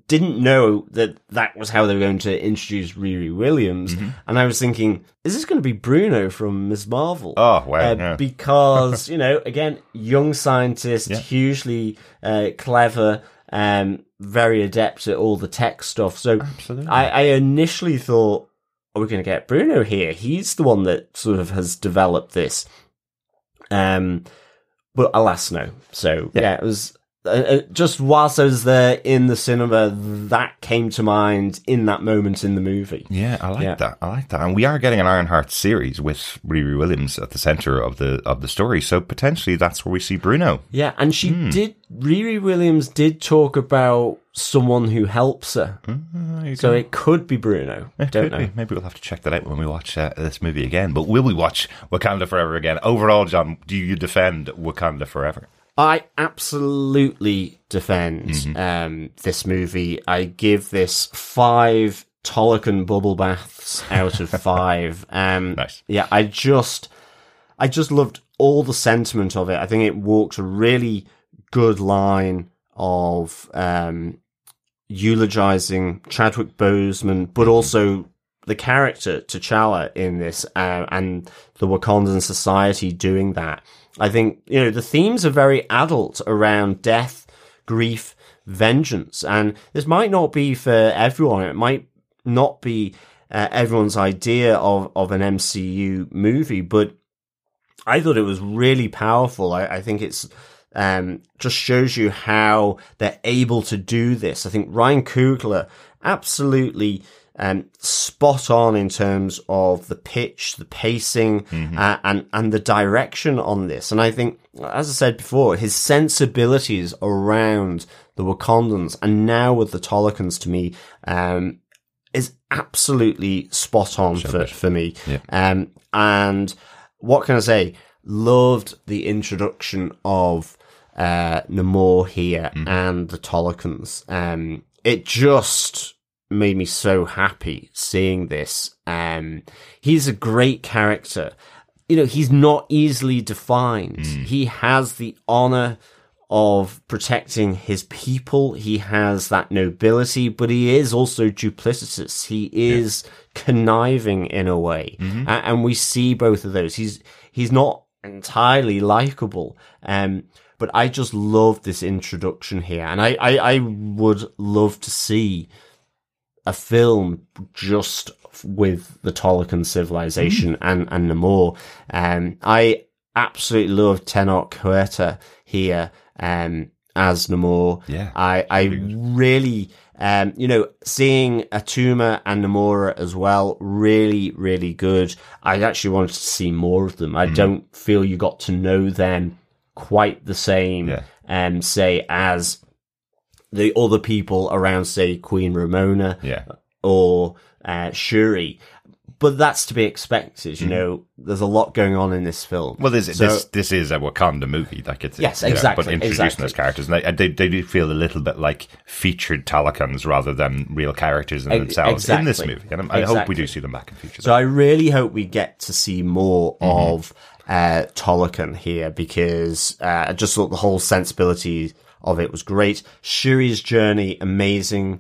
didn't know that that was how they were going to introduce Riri Williams, and I was thinking, is this going to be Bruno from Ms. Marvel? Oh, wow, Uh, yeah. Because <laughs> you know, again, young scientist, Yeah. hugely uh, clever, um, very adept at all the tech stuff. So I, I initially thought, are we going to get Bruno here? He's the one that sort of has developed this. Um, but alas, no. So yeah, it was uh, uh, just whilst I was there in the cinema, that came to mind in that moment in the movie. Yeah, I like Yeah. that. I like that. And we are getting an Ironheart series with Riri Williams at the center of the of the story. So potentially that's where we see Bruno. Yeah, and she Hmm. did. Riri Williams did talk about someone who helps her, you so it could be Bruno. It Don't know. be. Maybe we'll have to check that out when we watch uh, this movie again. But will we watch Wakanda Forever again? Overall, John, do you defend Wakanda Forever? I absolutely defend Mm-hmm. um, this movie. I give this five Talokan bubble baths out of <laughs> five. Um, Nice. Yeah, I just, I just loved all the sentiment of it. I think it walked a really good line of um, eulogizing Chadwick Boseman, but also the character T'Challa in this, uh, and the Wakandan society doing that. I think you know the themes are very adult around death, grief, vengeance, and this might not be for everyone. It might not be uh, everyone's idea of of an MCU movie, but I thought it was really powerful. I, I think it's um, just shows you how they're able to do this. I think Ryan Coogler absolutely um, spot on in terms of the pitch, the pacing, uh, and and the direction on this. And I think, as I said before, his sensibilities around the Wakandans and now with the Talokans to me um, is absolutely spot on for, for me. Yeah. Um, and what can I say? Loved the introduction of uh, Namor here and the Talokans. Um, it just made me so happy seeing this. Um, he's a great character. You know, he's not easily defined. He has the honor of protecting his people. He has that nobility, but he is also duplicitous. He is conniving in a way. A- and we see both of those. He's, he's not entirely likable. Um, but I just love this introduction here. And I, I, I would love to see a film just with the Talokan civilization and, and Namor. Um, I absolutely love Tenoch Huerta here, um, as Namor. Yeah, I, I really, um, you know, seeing Atuma and Namora as well, really, really good. I actually wanted to see more of them. I don't feel you got to know them quite the same, Yeah. um, say, as the other people around, say, Queen Ramonda Yeah. or uh, Shuri. But that's to be expected. You know, there's a lot going on in this film. Well, this So- this this is a Wakanda movie, like it's Yes, you know, exactly, but introducing exactly. those characters, and they, they they do feel a little bit like featured Talokans rather than real characters in themselves in this movie. And I hope we do see them back in future. So I really hope we get to see more of uh, Talokan here because uh, I just thought the whole sensibility of it was great. Shuri's journey, amazing.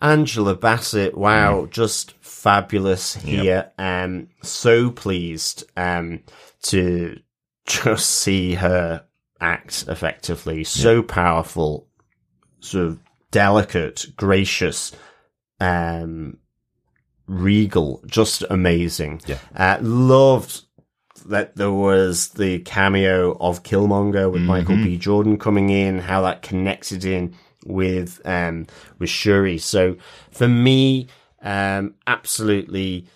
Angela Bassett, wow, just fabulous here. Um, so pleased um, to just see her act effectively. So powerful, sort of delicate, gracious, um, regal, just amazing. Yeah. Uh, loved that there was the cameo of Killmonger with Michael B. Jordan coming in, how that connected in with um with Shuri. So for me, um absolutely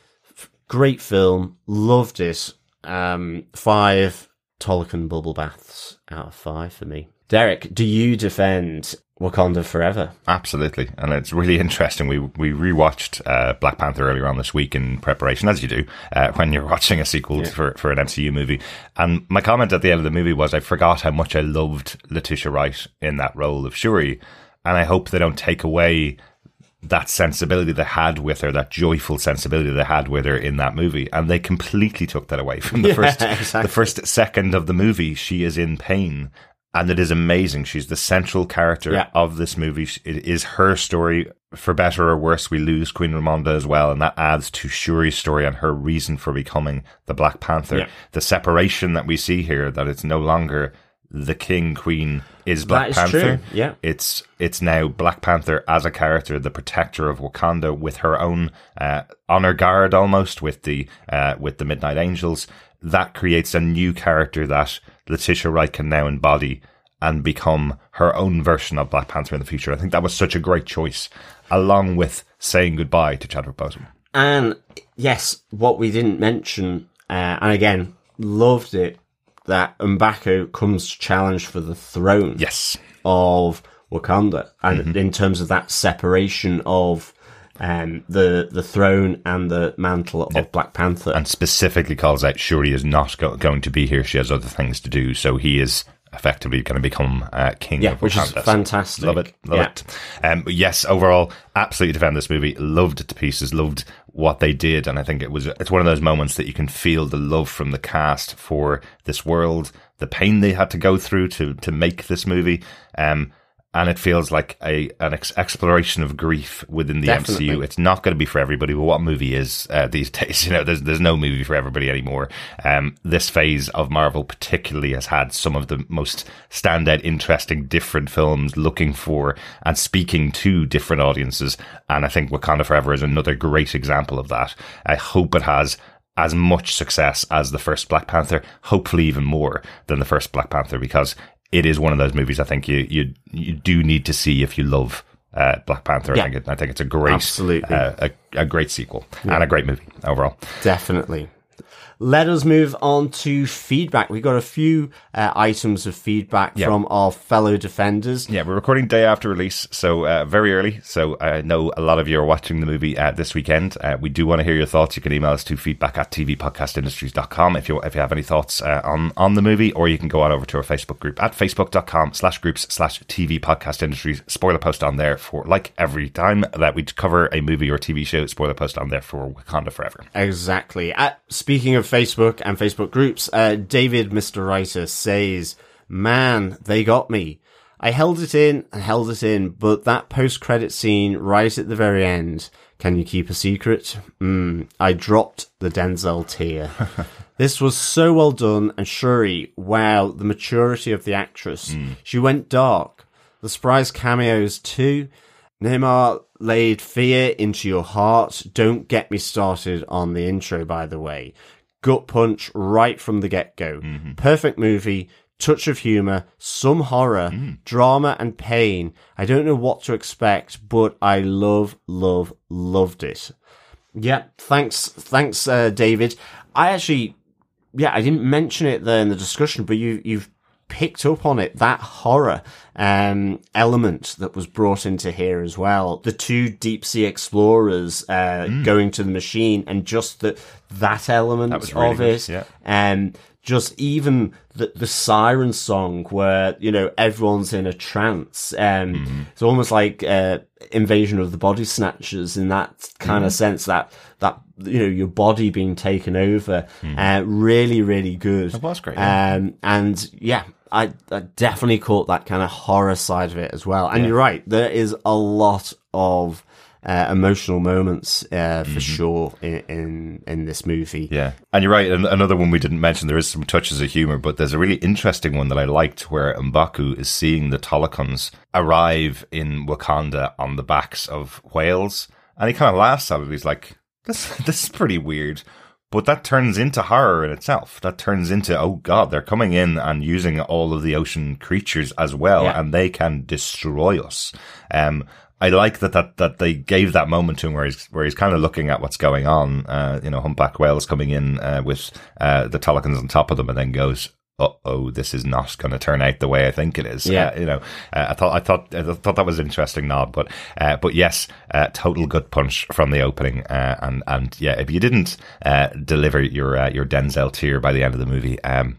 great film, loved it. Um five Talokan bubble baths out of five for me. Derek, do you defend Wakanda Forever? Absolutely, and it's really interesting. We we rewatched uh, Black Panther earlier on this week in preparation, as you do uh, when you're <laughs> watching a sequel for for an MCU movie. And my comment at the end of the movie was, I forgot how much I loved Letitia Wright in that role of Shuri, and I hope they don't take away that sensibility they had with her, that joyful sensibility they had with her in that movie, and they completely took that away from the <laughs> Yeah, first <laughs> exactly. the first second of the movie. She is in pain. And it is amazing. She's the central character Yeah. of this movie. It is her story. For better or worse, we lose Queen Ramonda as well, and that adds to Shuri's story and her reason for becoming the Black Panther. Yeah. The separation that we see here, that it's no longer the King Queen is Black is Panther. true, yeah. It's it's now Black Panther as a character, the protector of Wakanda, with her own uh, honor guard almost with the uh, with the Midnight Angels. That creates a new character that Letitia Wright can now embody and become her own version of Black Panther in the future. I think that was such a great choice, along with saying goodbye to Chadwick Boseman. And yes, what we didn't mention, uh, and again, loved it, that M'Baku comes to challenge for the throne Yes, of Wakanda. And Mm-hmm. in terms of that separation of um, the the throne and the mantle of Black Panther. and specifically calls out Shuri is not go- going to be here. She has other things to do, so he is effectively going to become uh, king Yeah, of which is Wakanda. Fantastic. Love it, love Yeah. it. Um, yes, overall, absolutely defend this movie. Loved it to pieces. Loved what they did, and I think it was it's one of those moments that you can feel the love from the cast for this world, the pain they had to go through to to make this movie. Um, and it feels like a an ex- exploration of grief within the Definitely. MCU. It's not going to be for everybody, but what movie is uh, these <laughs> days? You know, there's there's no movie for everybody anymore. Um, this phase of Marvel particularly has had some of the most standout, interesting, different films looking for and speaking to different audiences. And I think Wakanda Forever is another great example of that. I hope it has as much success as the first Black Panther, hopefully even more than the first Black Panther, because it is one of those movies I think you you you do need to see if you love uh, Black Panther. Yeah. I think it, I think it's a great Absolutely. uh, a, a great sequel and a great movie overall. Definitely. Let us move on to feedback. We got a few uh, items of feedback Yeah. from our fellow defenders. Yeah, we're recording day after release, so uh, very early. So I know a lot of you are watching the movie uh, this weekend. Uh, we do want to hear your thoughts. You can email us to feedback at tvpodcastindustries.com if you if you have any thoughts uh, on on the movie, or you can go on over to our Facebook group at facebook.com slash groups slash TV Podcast Industries. Spoiler post on there for like every time that we cover a movie or TV show. Spoiler post on there for Wakanda Forever. Exactly. Uh, speaking of Facebook and Facebook groups, uh, David Mr. Writer says, Man, they got me. I held it in and held it in, but that post credit scene right at the very end, can you keep a secret? Mm, I dropped the Denzel tear. <laughs> this was so well done, and Shuri, wow, the maturity of the actress. She went dark. The surprise cameos too. Namor laid fear into your heart. Don't get me started on the intro, by the way. Gut punch right from the get go. Perfect movie, touch of humor, some horror, drama, and pain. I don't know what to expect, but I love, love, loved it. Yeah, thanks, thanks, uh, David. I actually, yeah, I didn't mention it there in the discussion, but you, you've picked up on it that horror um, element that was brought into here as well. The two deep sea explorers uh, going to the machine, and just the that element That was really of good, it, yeah. and just even the the siren song where you know everyone's in a trance. Um, It's almost like uh, Invasion of the Body Snatchers in that kind of sense that that you know your body being taken over. Uh, really, really good. It was great, yeah. Um, and yeah, I, I definitely caught that kind of horror side of it as well. And you're right, there is a lot of uh, emotional moments uh, for sure in, in in this movie. Yeah, and you're right. an- Another one we didn't mention. There is some touches of humor, but there's a really interesting one that I liked, where M'Baku is seeing the Talokans arrive in Wakanda on the backs of whales, and he kind of laughs at it. He's like, "This, <laughs> this is pretty weird." But that turns into horror in itself. That turns into, oh god, they're coming in and using all of the ocean creatures as well, Yeah. and they can destroy us. Um, I like that, that, that they gave that moment to him where he's, where he's kind of looking at what's going on. Uh, you know, humpback whales coming in, uh, with, uh, the Talokans on top of them and then goes, oh, this is not going to turn out the way I think it is. Yeah. Uh, you know, uh, I thought, I thought, I thought that was an interesting nod, but, uh, but yes, uh, total good punch from the opening. Uh, and, and yeah, if you didn't, uh, deliver your, uh, your Denzel tier by the end of the movie, um,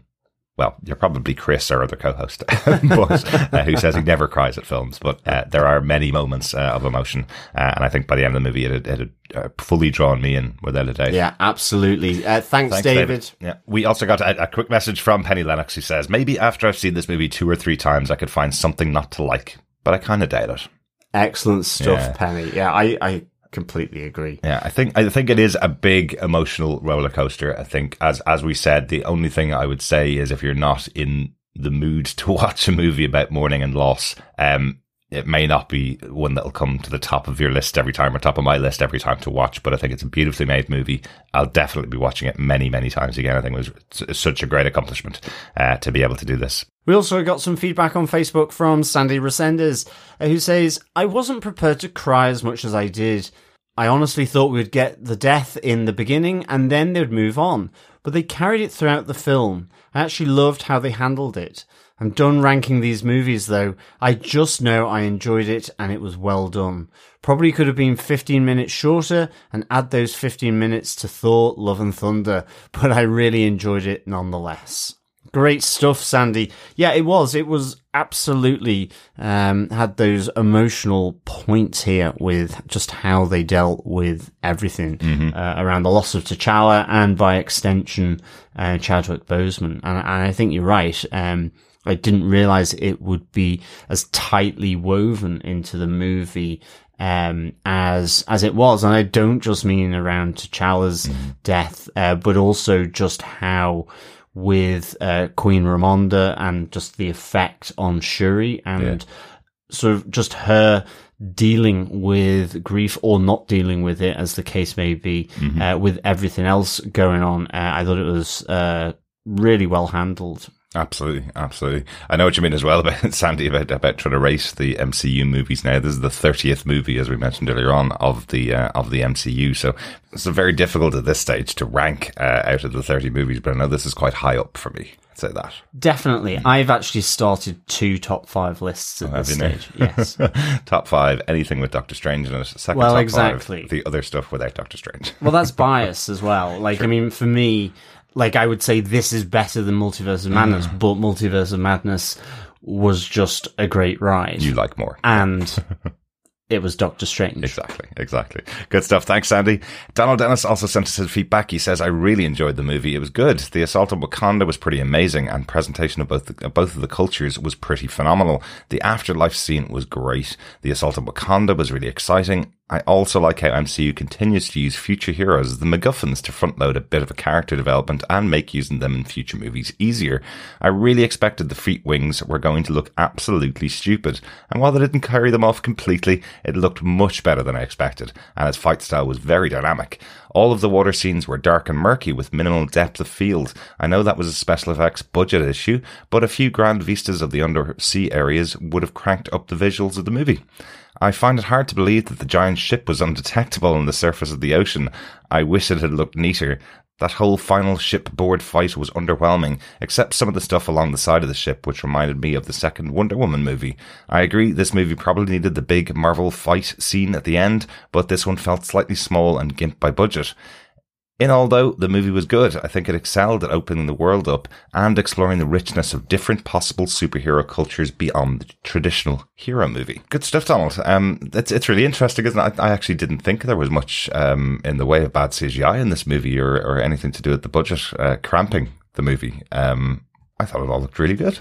well, you're probably Chris, our other co-host, <laughs> but, uh, who says he never cries at films. But uh, there are many moments uh, of emotion, uh, and I think by the end of the movie, it had, it had uh, fully drawn me in without a doubt. Yeah, absolutely. Uh, thanks, Thanks, David. Yeah, we also got a, a quick message from Penny Lennox who says maybe after I've seen this movie two or three times, I could find something not to like, but I kind of doubt it. Excellent stuff, Yeah. Penny. Yeah, I, I completely agree. Yeah, I think I think it is a big emotional roller coaster. I think, as as we said, the only thing I would say is if you're not in the mood <laughs> to watch a movie about mourning and loss, um, it may not be one that'll come to the top of your list every time or top of my list every time to watch. But I think it's a beautifully made movie. I'll definitely be watching it many, many times again. I think it was such a great accomplishment uh, to be able to do this. We also got some feedback on Facebook from Sandy Resendez, uh, who says, I wasn't prepared to cry as much as I did. I honestly thought we'd get the death in the beginning and then they'd move on, but they carried it throughout the film. I actually loved how they handled it. I'm done ranking these movies though. I just know I enjoyed it and it was well done. Probably could have been 15 minutes shorter and add those 15 minutes to Thor, Love and Thunder, <laughs> but I really enjoyed it nonetheless. Great stuff, Sandy. Yeah, it was. It was absolutely um, had those emotional points here with just how they dealt with everything uh, around the loss of T'Challa and by extension uh, Chadwick Boseman. And, and I think you're right. Um, I didn't realize it would be as tightly woven into the movie um, as as it was, and I don't just mean around T'Challa's death, uh, but also just how with uh, Queen Ramonda and just the effect on Shuri and sort of just her dealing with grief or not dealing with it, as the case may be, uh, with everything else going on. Uh, I thought it was uh, really well handled. Absolutely, absolutely. I know what you mean as well <laughs> about Sandy about about trying to race the MCU movies. Now, this is the thirtieth movie, as we mentioned earlier on, of the uh, of the MCU. So it's very difficult at this stage to rank uh, out of the thirty movies. But I know this is quite high up for me. I'd say that. Definitely. I've actually started two top five lists at. Have this stage. Yes. <laughs> top five, anything with Doctor Strange in it. Second Well, top exactly. five, the other stuff without Doctor Strange. well, that's <laughs> bias as well. Like, I mean, for me, like, I would say this is better than Multiverse of Madness, Mm. but Multiverse of Madness was just a great ride. you like more. and <laughs> it was Doctor Strange. Exactly, exactly. Good stuff. Thanks, Sandy. Donald Dennis also sent us his feedback. He says, I really enjoyed the movie. It was good. The assault on Wakanda was pretty amazing, and presentation of both the, of both of the cultures was pretty phenomenal. The afterlife scene was great. The assault on Wakanda was really exciting. I also like how MCU continues to use future heroes as the MacGuffins to front load a bit of a character development and make using them in future movies easier. I really expected the Feet Wings were going to look absolutely stupid, and while they didn't carry them off completely, it looked much better than I expected, and its fight style was very dynamic. All of the water scenes were dark and murky with minimal depth of field. I know that was a special effects budget issue, but a few grand vistas of the undersea areas would have cranked up the visuals of the movie. I find it hard to believe that the giant ship was undetectable on the surface of the ocean. I wish it had looked neater. That whole final shipboard fight was underwhelming, except some of the stuff along the side of the ship, which reminded me of the second Wonder Woman movie. I agree this movie probably needed the big Marvel fight scene at the end, but this one felt slightly small and gimped by budget. In all, though, the movie was good. I think it excelled at opening the world up and exploring the richness of different possible superhero cultures beyond the traditional hero movie. Good stuff, Donald. Um, it's it's really interesting, isn't it? I, I actually didn't think there was much um in the way of bad CGI in this movie or or anything to do with the budget uh, cramping the movie. Um, I thought it all looked really good.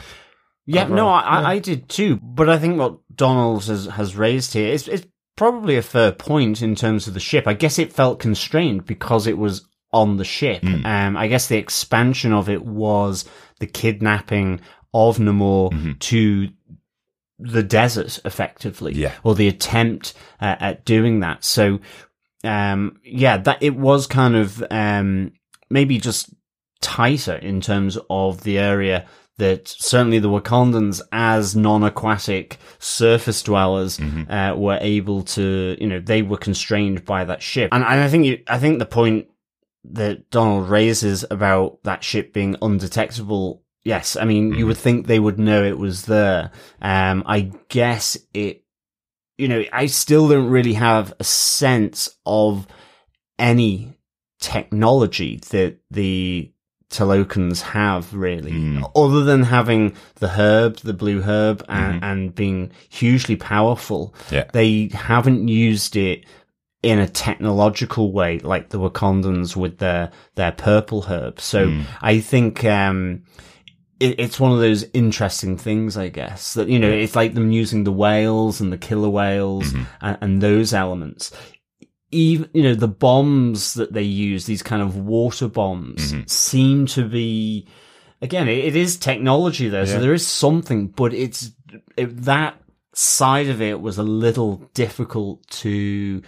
Yeah, no, I, I I did too. But I think what Donald has, has raised here is, is probably a fair point in terms of the ship. I guess it felt constrained because it was on the ship. Hmm. Um, I guess the expansion of it was the kidnapping of Namor Mm-hmm. to the desert, effectively, Yeah. or the attempt uh, at doing that. So, um, yeah, that it was kind of um, maybe just tighter in terms of the area that certainly the Wakandans, as non-aquatic surface dwellers, uh, were able to, you know, they were constrained by that ship. And, and I think, you, I think the point that Donald raises about that ship being undetectable. Yes, I mean, you would think they would know it was there. Um, I guess it, you know, I still don't really have a sense of any technology that the Talokans have really, hmm. other than having the herb, the blue herb, and, mm-hmm. and being hugely powerful. Yeah. They haven't used it in a technological way like the Wakandans with their, their purple herb. So hmm. I think, um, it, it's one of those interesting things, I guess, that, you know, it's like them using the whales and the killer whales mm-hmm. and, and those elements. Even, you know, the bombs that they use, these kind of water bombs mm-hmm. seem to be, again, it, it is technology there. So there is something, but it's it, that side of it was a little difficult to,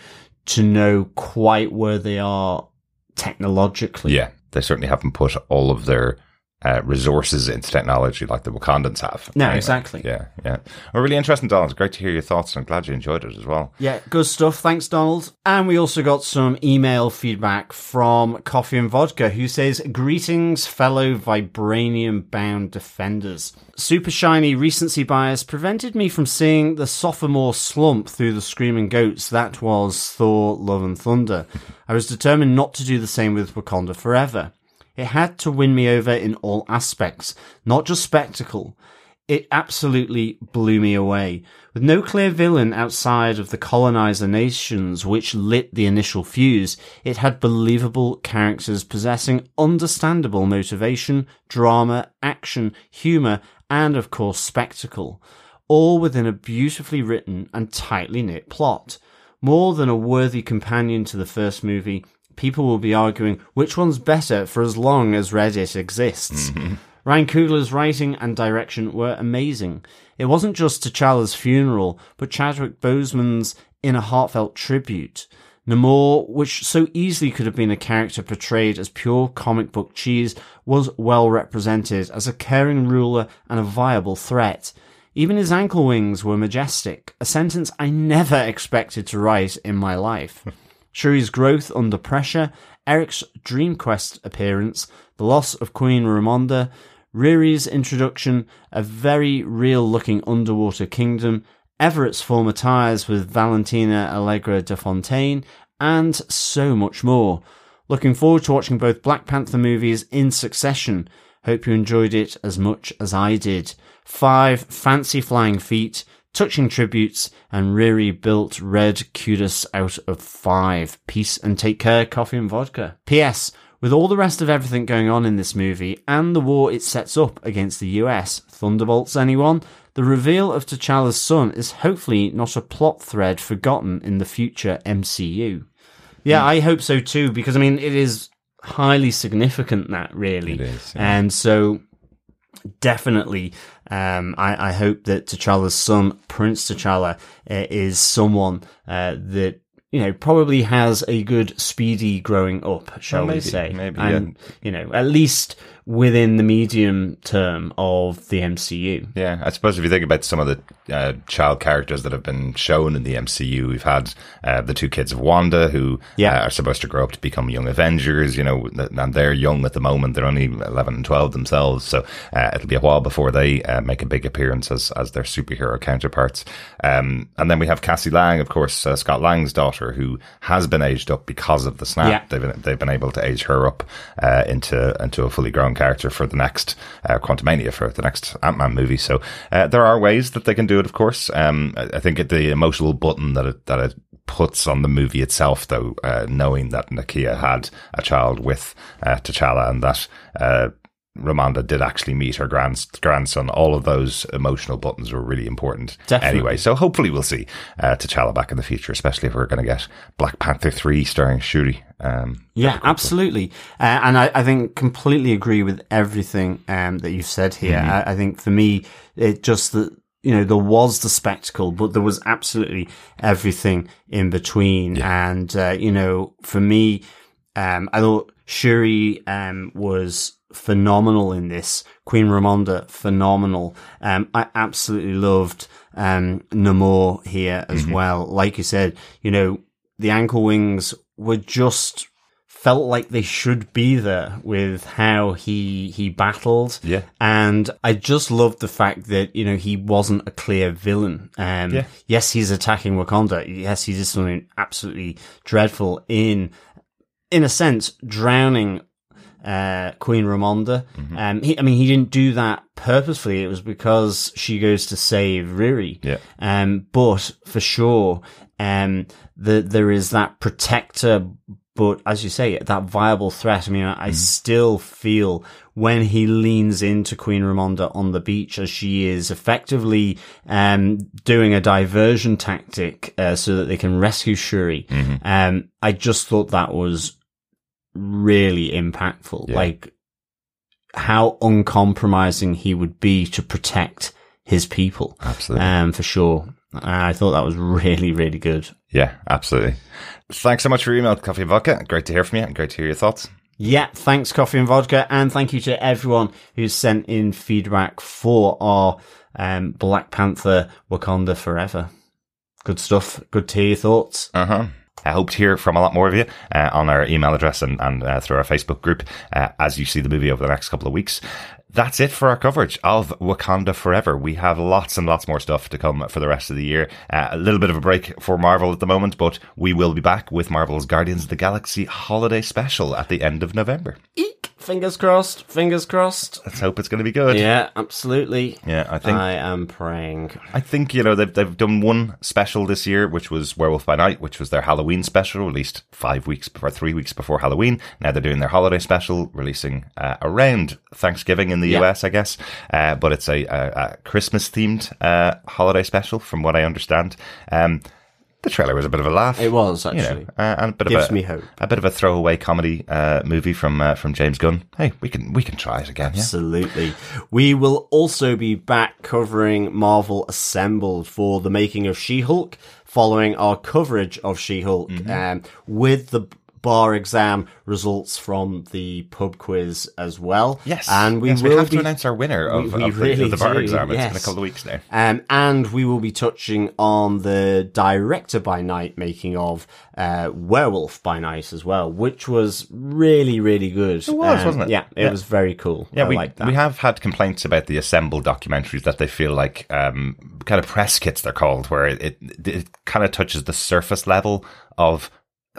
to know quite where they are technologically. Yeah, they certainly haven't put all of their uh, resources into technology like the Wakandans have. No, exactly. Yeah, yeah. Well, really interesting, Donald. Great to hear your thoughts, and I'm glad you enjoyed it as well. Yeah, good stuff. Thanks, Donald. And we also got some email feedback from Coffee and Vodka, who says, Greetings, fellow vibranium bound defenders. Super shiny recency bias prevented me from seeing the sophomore slump through the Screaming Goats that was Thor, Love and Thunder. I was determined not to do the same with Wakanda Forever. It had to win me over in all aspects, not just spectacle. It absolutely blew me away. With no clear villain outside of the colonizer nations which lit the initial fuse, it had believable characters possessing understandable motivation, drama, action, humor, and of course spectacle. All within a beautifully written and tightly knit plot. More than a worthy companion to the first movie, people will be arguing which one's better for as long as Reddit exists. Mm-hmm. Ryan Coogler's writing and direction were amazing. It wasn't just T'Challa's funeral, but Chadwick Boseman's in a heartfelt tribute. Namor, which so easily could have been a character portrayed as pure comic book cheese, was well represented as a caring ruler and a viable threat. Even his ankle wings were majestic, a sentence I never expected to write in my life. <laughs> Shuri's growth under pressure, Eric's Dream Quest appearance, the loss of Queen Ramonda, Riri's introduction, a very real looking underwater kingdom, Everett's former ties with Valentina Allegra de Fontaine, and so much more. Looking forward to watching both Black Panther movies in succession. Hope you enjoyed it as much as I did. Five fancy flying feet, touching tributes, and Riri built red kudos out of five. Peace and take care, coffee and vodka. P.S. With all the rest of everything going on in this movie and the war it sets up against the US, Thunderbolts anyone? The reveal of T'Challa's son is hopefully not a plot thread forgotten in the future MCU. Yeah, I hope so too, because I mean, it is highly significant that really. Is, yeah. And so definitely, um, I, I hope that T'Challa's son, Prince T'Challa, uh, is someone uh, that you know probably has a good speedy growing up, shall Well, maybe, we say? maybe, and you know at least within the medium term of the MCU. Yeah, I suppose if you think about some of the uh, child characters that have been shown in the MCU, we've had uh, the two kids of Wanda who Yeah. uh, are supposed to grow up to become young Avengers, you know, and they're young at the moment. They're only 11 and 12 themselves. So uh, it'll be a while before they uh, make a big appearance as, as their superhero counterparts. Um, and then we have Cassie Lang, of course, uh, Scott Lang's daughter, who has been aged up because of the snap. Yeah. They've been, they've been able to age her up uh, into into a fully grown character for the next uh, Quantumania for the next Ant Man movie. So uh, there are ways that they can do it. Of course, um, I think the emotional button that it that it puts on the movie itself, though, uh, knowing that Nakia had a child with uh, T'Challa and that. Uh, Ramonda did actually meet her grand, grandson. All of those emotional buttons were really important. Definitely. Anyway, so hopefully we'll see uh, T'Challa back in the future, especially if we're going to get Black Panther 3 starring Shuri. Um, Yeah, absolutely. Uh, and I, I think completely agree with everything um, that you've said here. Mm-hmm. I, I think for me, it just that you know there was the spectacle, but there was absolutely everything in between. And uh, you know, for me, um, I thought Shuri um, was phenomenal in this. Queen Ramonda, phenomenal. Um, I absolutely loved um, Namor here as well. Like you said, you know, the ankle wings were just felt like they should be there with how he he battled. Yeah. And I just loved the fact that, you know, he wasn't a clear villain. Um Yeah. yes, he's attacking Wakanda. Yes, he did something absolutely dreadful in in a sense, drowning uh, Queen Ramonda. Mm-hmm. Um, he, I mean, he didn't do that purposefully. It was because she goes to save Riri. Yeah. Um, but for sure, um, the, there is that protector, but as you say, that viable threat. I mean, I, I still feel when he leans into Queen Ramonda on the beach as she is effectively, um, doing a diversion tactic, uh, so that they can rescue Shuri. Um, I just thought that was really impactful. Yeah. Like how uncompromising he would be to protect his people. Absolutely. Um, for sure. I thought that was really, really good. Yeah, absolutely. Thanks so much for your email, Coffee and Vodka. Great to hear from you and great to hear your thoughts. Yeah, thanks, Coffee and Vodka, and thank you to everyone who's sent in feedback for our um, Black Panther Wakanda Forever. Good stuff. Good to hear your thoughts. Uh huh. I hope to hear from a lot more of you uh, on our email address and, and uh, through our Facebook group uh, as you see the movie over the next couple of weeks. That's it for our coverage of Wakanda Forever. We have lots and lots more stuff to come for the rest of the year. Uh, a little bit of a break for Marvel at the moment, but we will be back with Marvel's Guardians of the Galaxy holiday special at the end of November. Fingers crossed. Fingers crossed. Let's hope it's going to be good. Yeah, absolutely. Yeah, I think I am praying. I think you know they've they've done one special this year, which was Werewolf by Night, which was their Halloween special, released five weeks before, three weeks before Halloween. Now they're doing their holiday special, releasing uh, around Thanksgiving in the Yeah. US, I guess. Uh, but it's a, a, a Christmas themed uh, holiday special, from what I understand. Um, the trailer was a bit of a laugh. It was, You know, actually. uh, and a bit Gives of a, me hope. a bit of a throwaway comedy uh, movie from uh, from James Gunn. Hey, we can we can try it again. Yeah, Absolutely. We will also be back covering Marvel Assembled for the making of She Hulk, following our coverage of She-Hulk Mm-hmm. um, with the bar exam results from the pub quiz as well. Yes, and we yes, will have be to announce our winner of, we of the, really of the bar do, exam. It's been a couple of weeks now. Um, and we will be touching on the director by night making of uh, Werewolf by Night as well, which was really, really good. It was, wasn't it? Yeah, it Yeah. was very cool. Yeah, I we like that. we have had complaints about the assembled documentaries that they feel like um, kind of press kits. They're called, where it it, it kind of touches the surface level of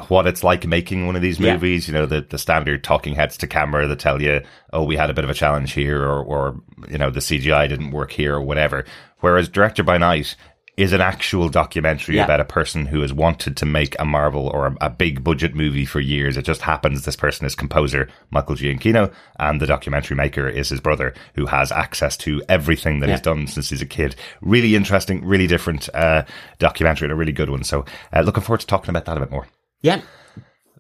what it's like making one of these Yeah. movies. You know, the the standard talking heads to camera that tell you, oh, we had a bit of a challenge here, or or you know, the CGI didn't work here, or whatever. Whereas Director by Night is an actual documentary Yeah. about a person who has wanted to make a Marvel or a, a big budget movie for years. It just happens this person is composer Michael Giacchino, and the documentary maker is his brother, who has access to everything that he's done since he's a kid. Really interesting, really different uh, documentary, and a really good one. So, uh, looking forward to talking about that a bit more. Yeah.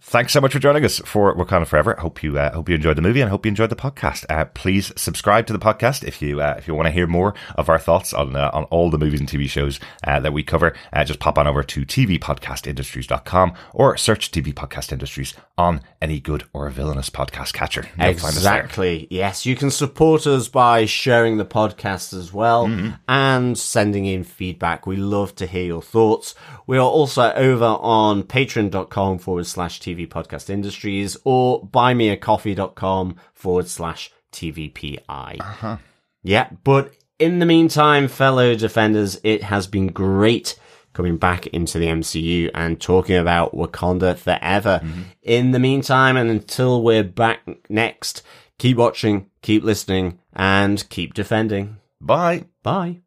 Thanks so much for joining us for Wakanda Forever. Hope you uh, hope you enjoyed the movie and hope you enjoyed the podcast. Uh, please subscribe to the podcast if you uh, if you want to hear more of our thoughts on uh, on all the movies and TV shows uh, that we cover. Uh, just pop on over to tvpodcastindustries.com or search TV Podcast Industries on any good or villainous podcast catcher. You'll find us there. Exactly. Yes, you can support us by sharing the podcast as well Mm-hmm. and sending in feedback. We love to hear your thoughts. We are also over on patreon.com forward slash TV podcast industries or buymeacoffee.com forward slash TVPI. Uh-huh. Yeah, but in the meantime, fellow defenders, it has been great coming back into the MCU and talking about Wakanda forever. In the meantime, and until we're back next, keep watching, keep listening, and keep defending. Bye. Bye.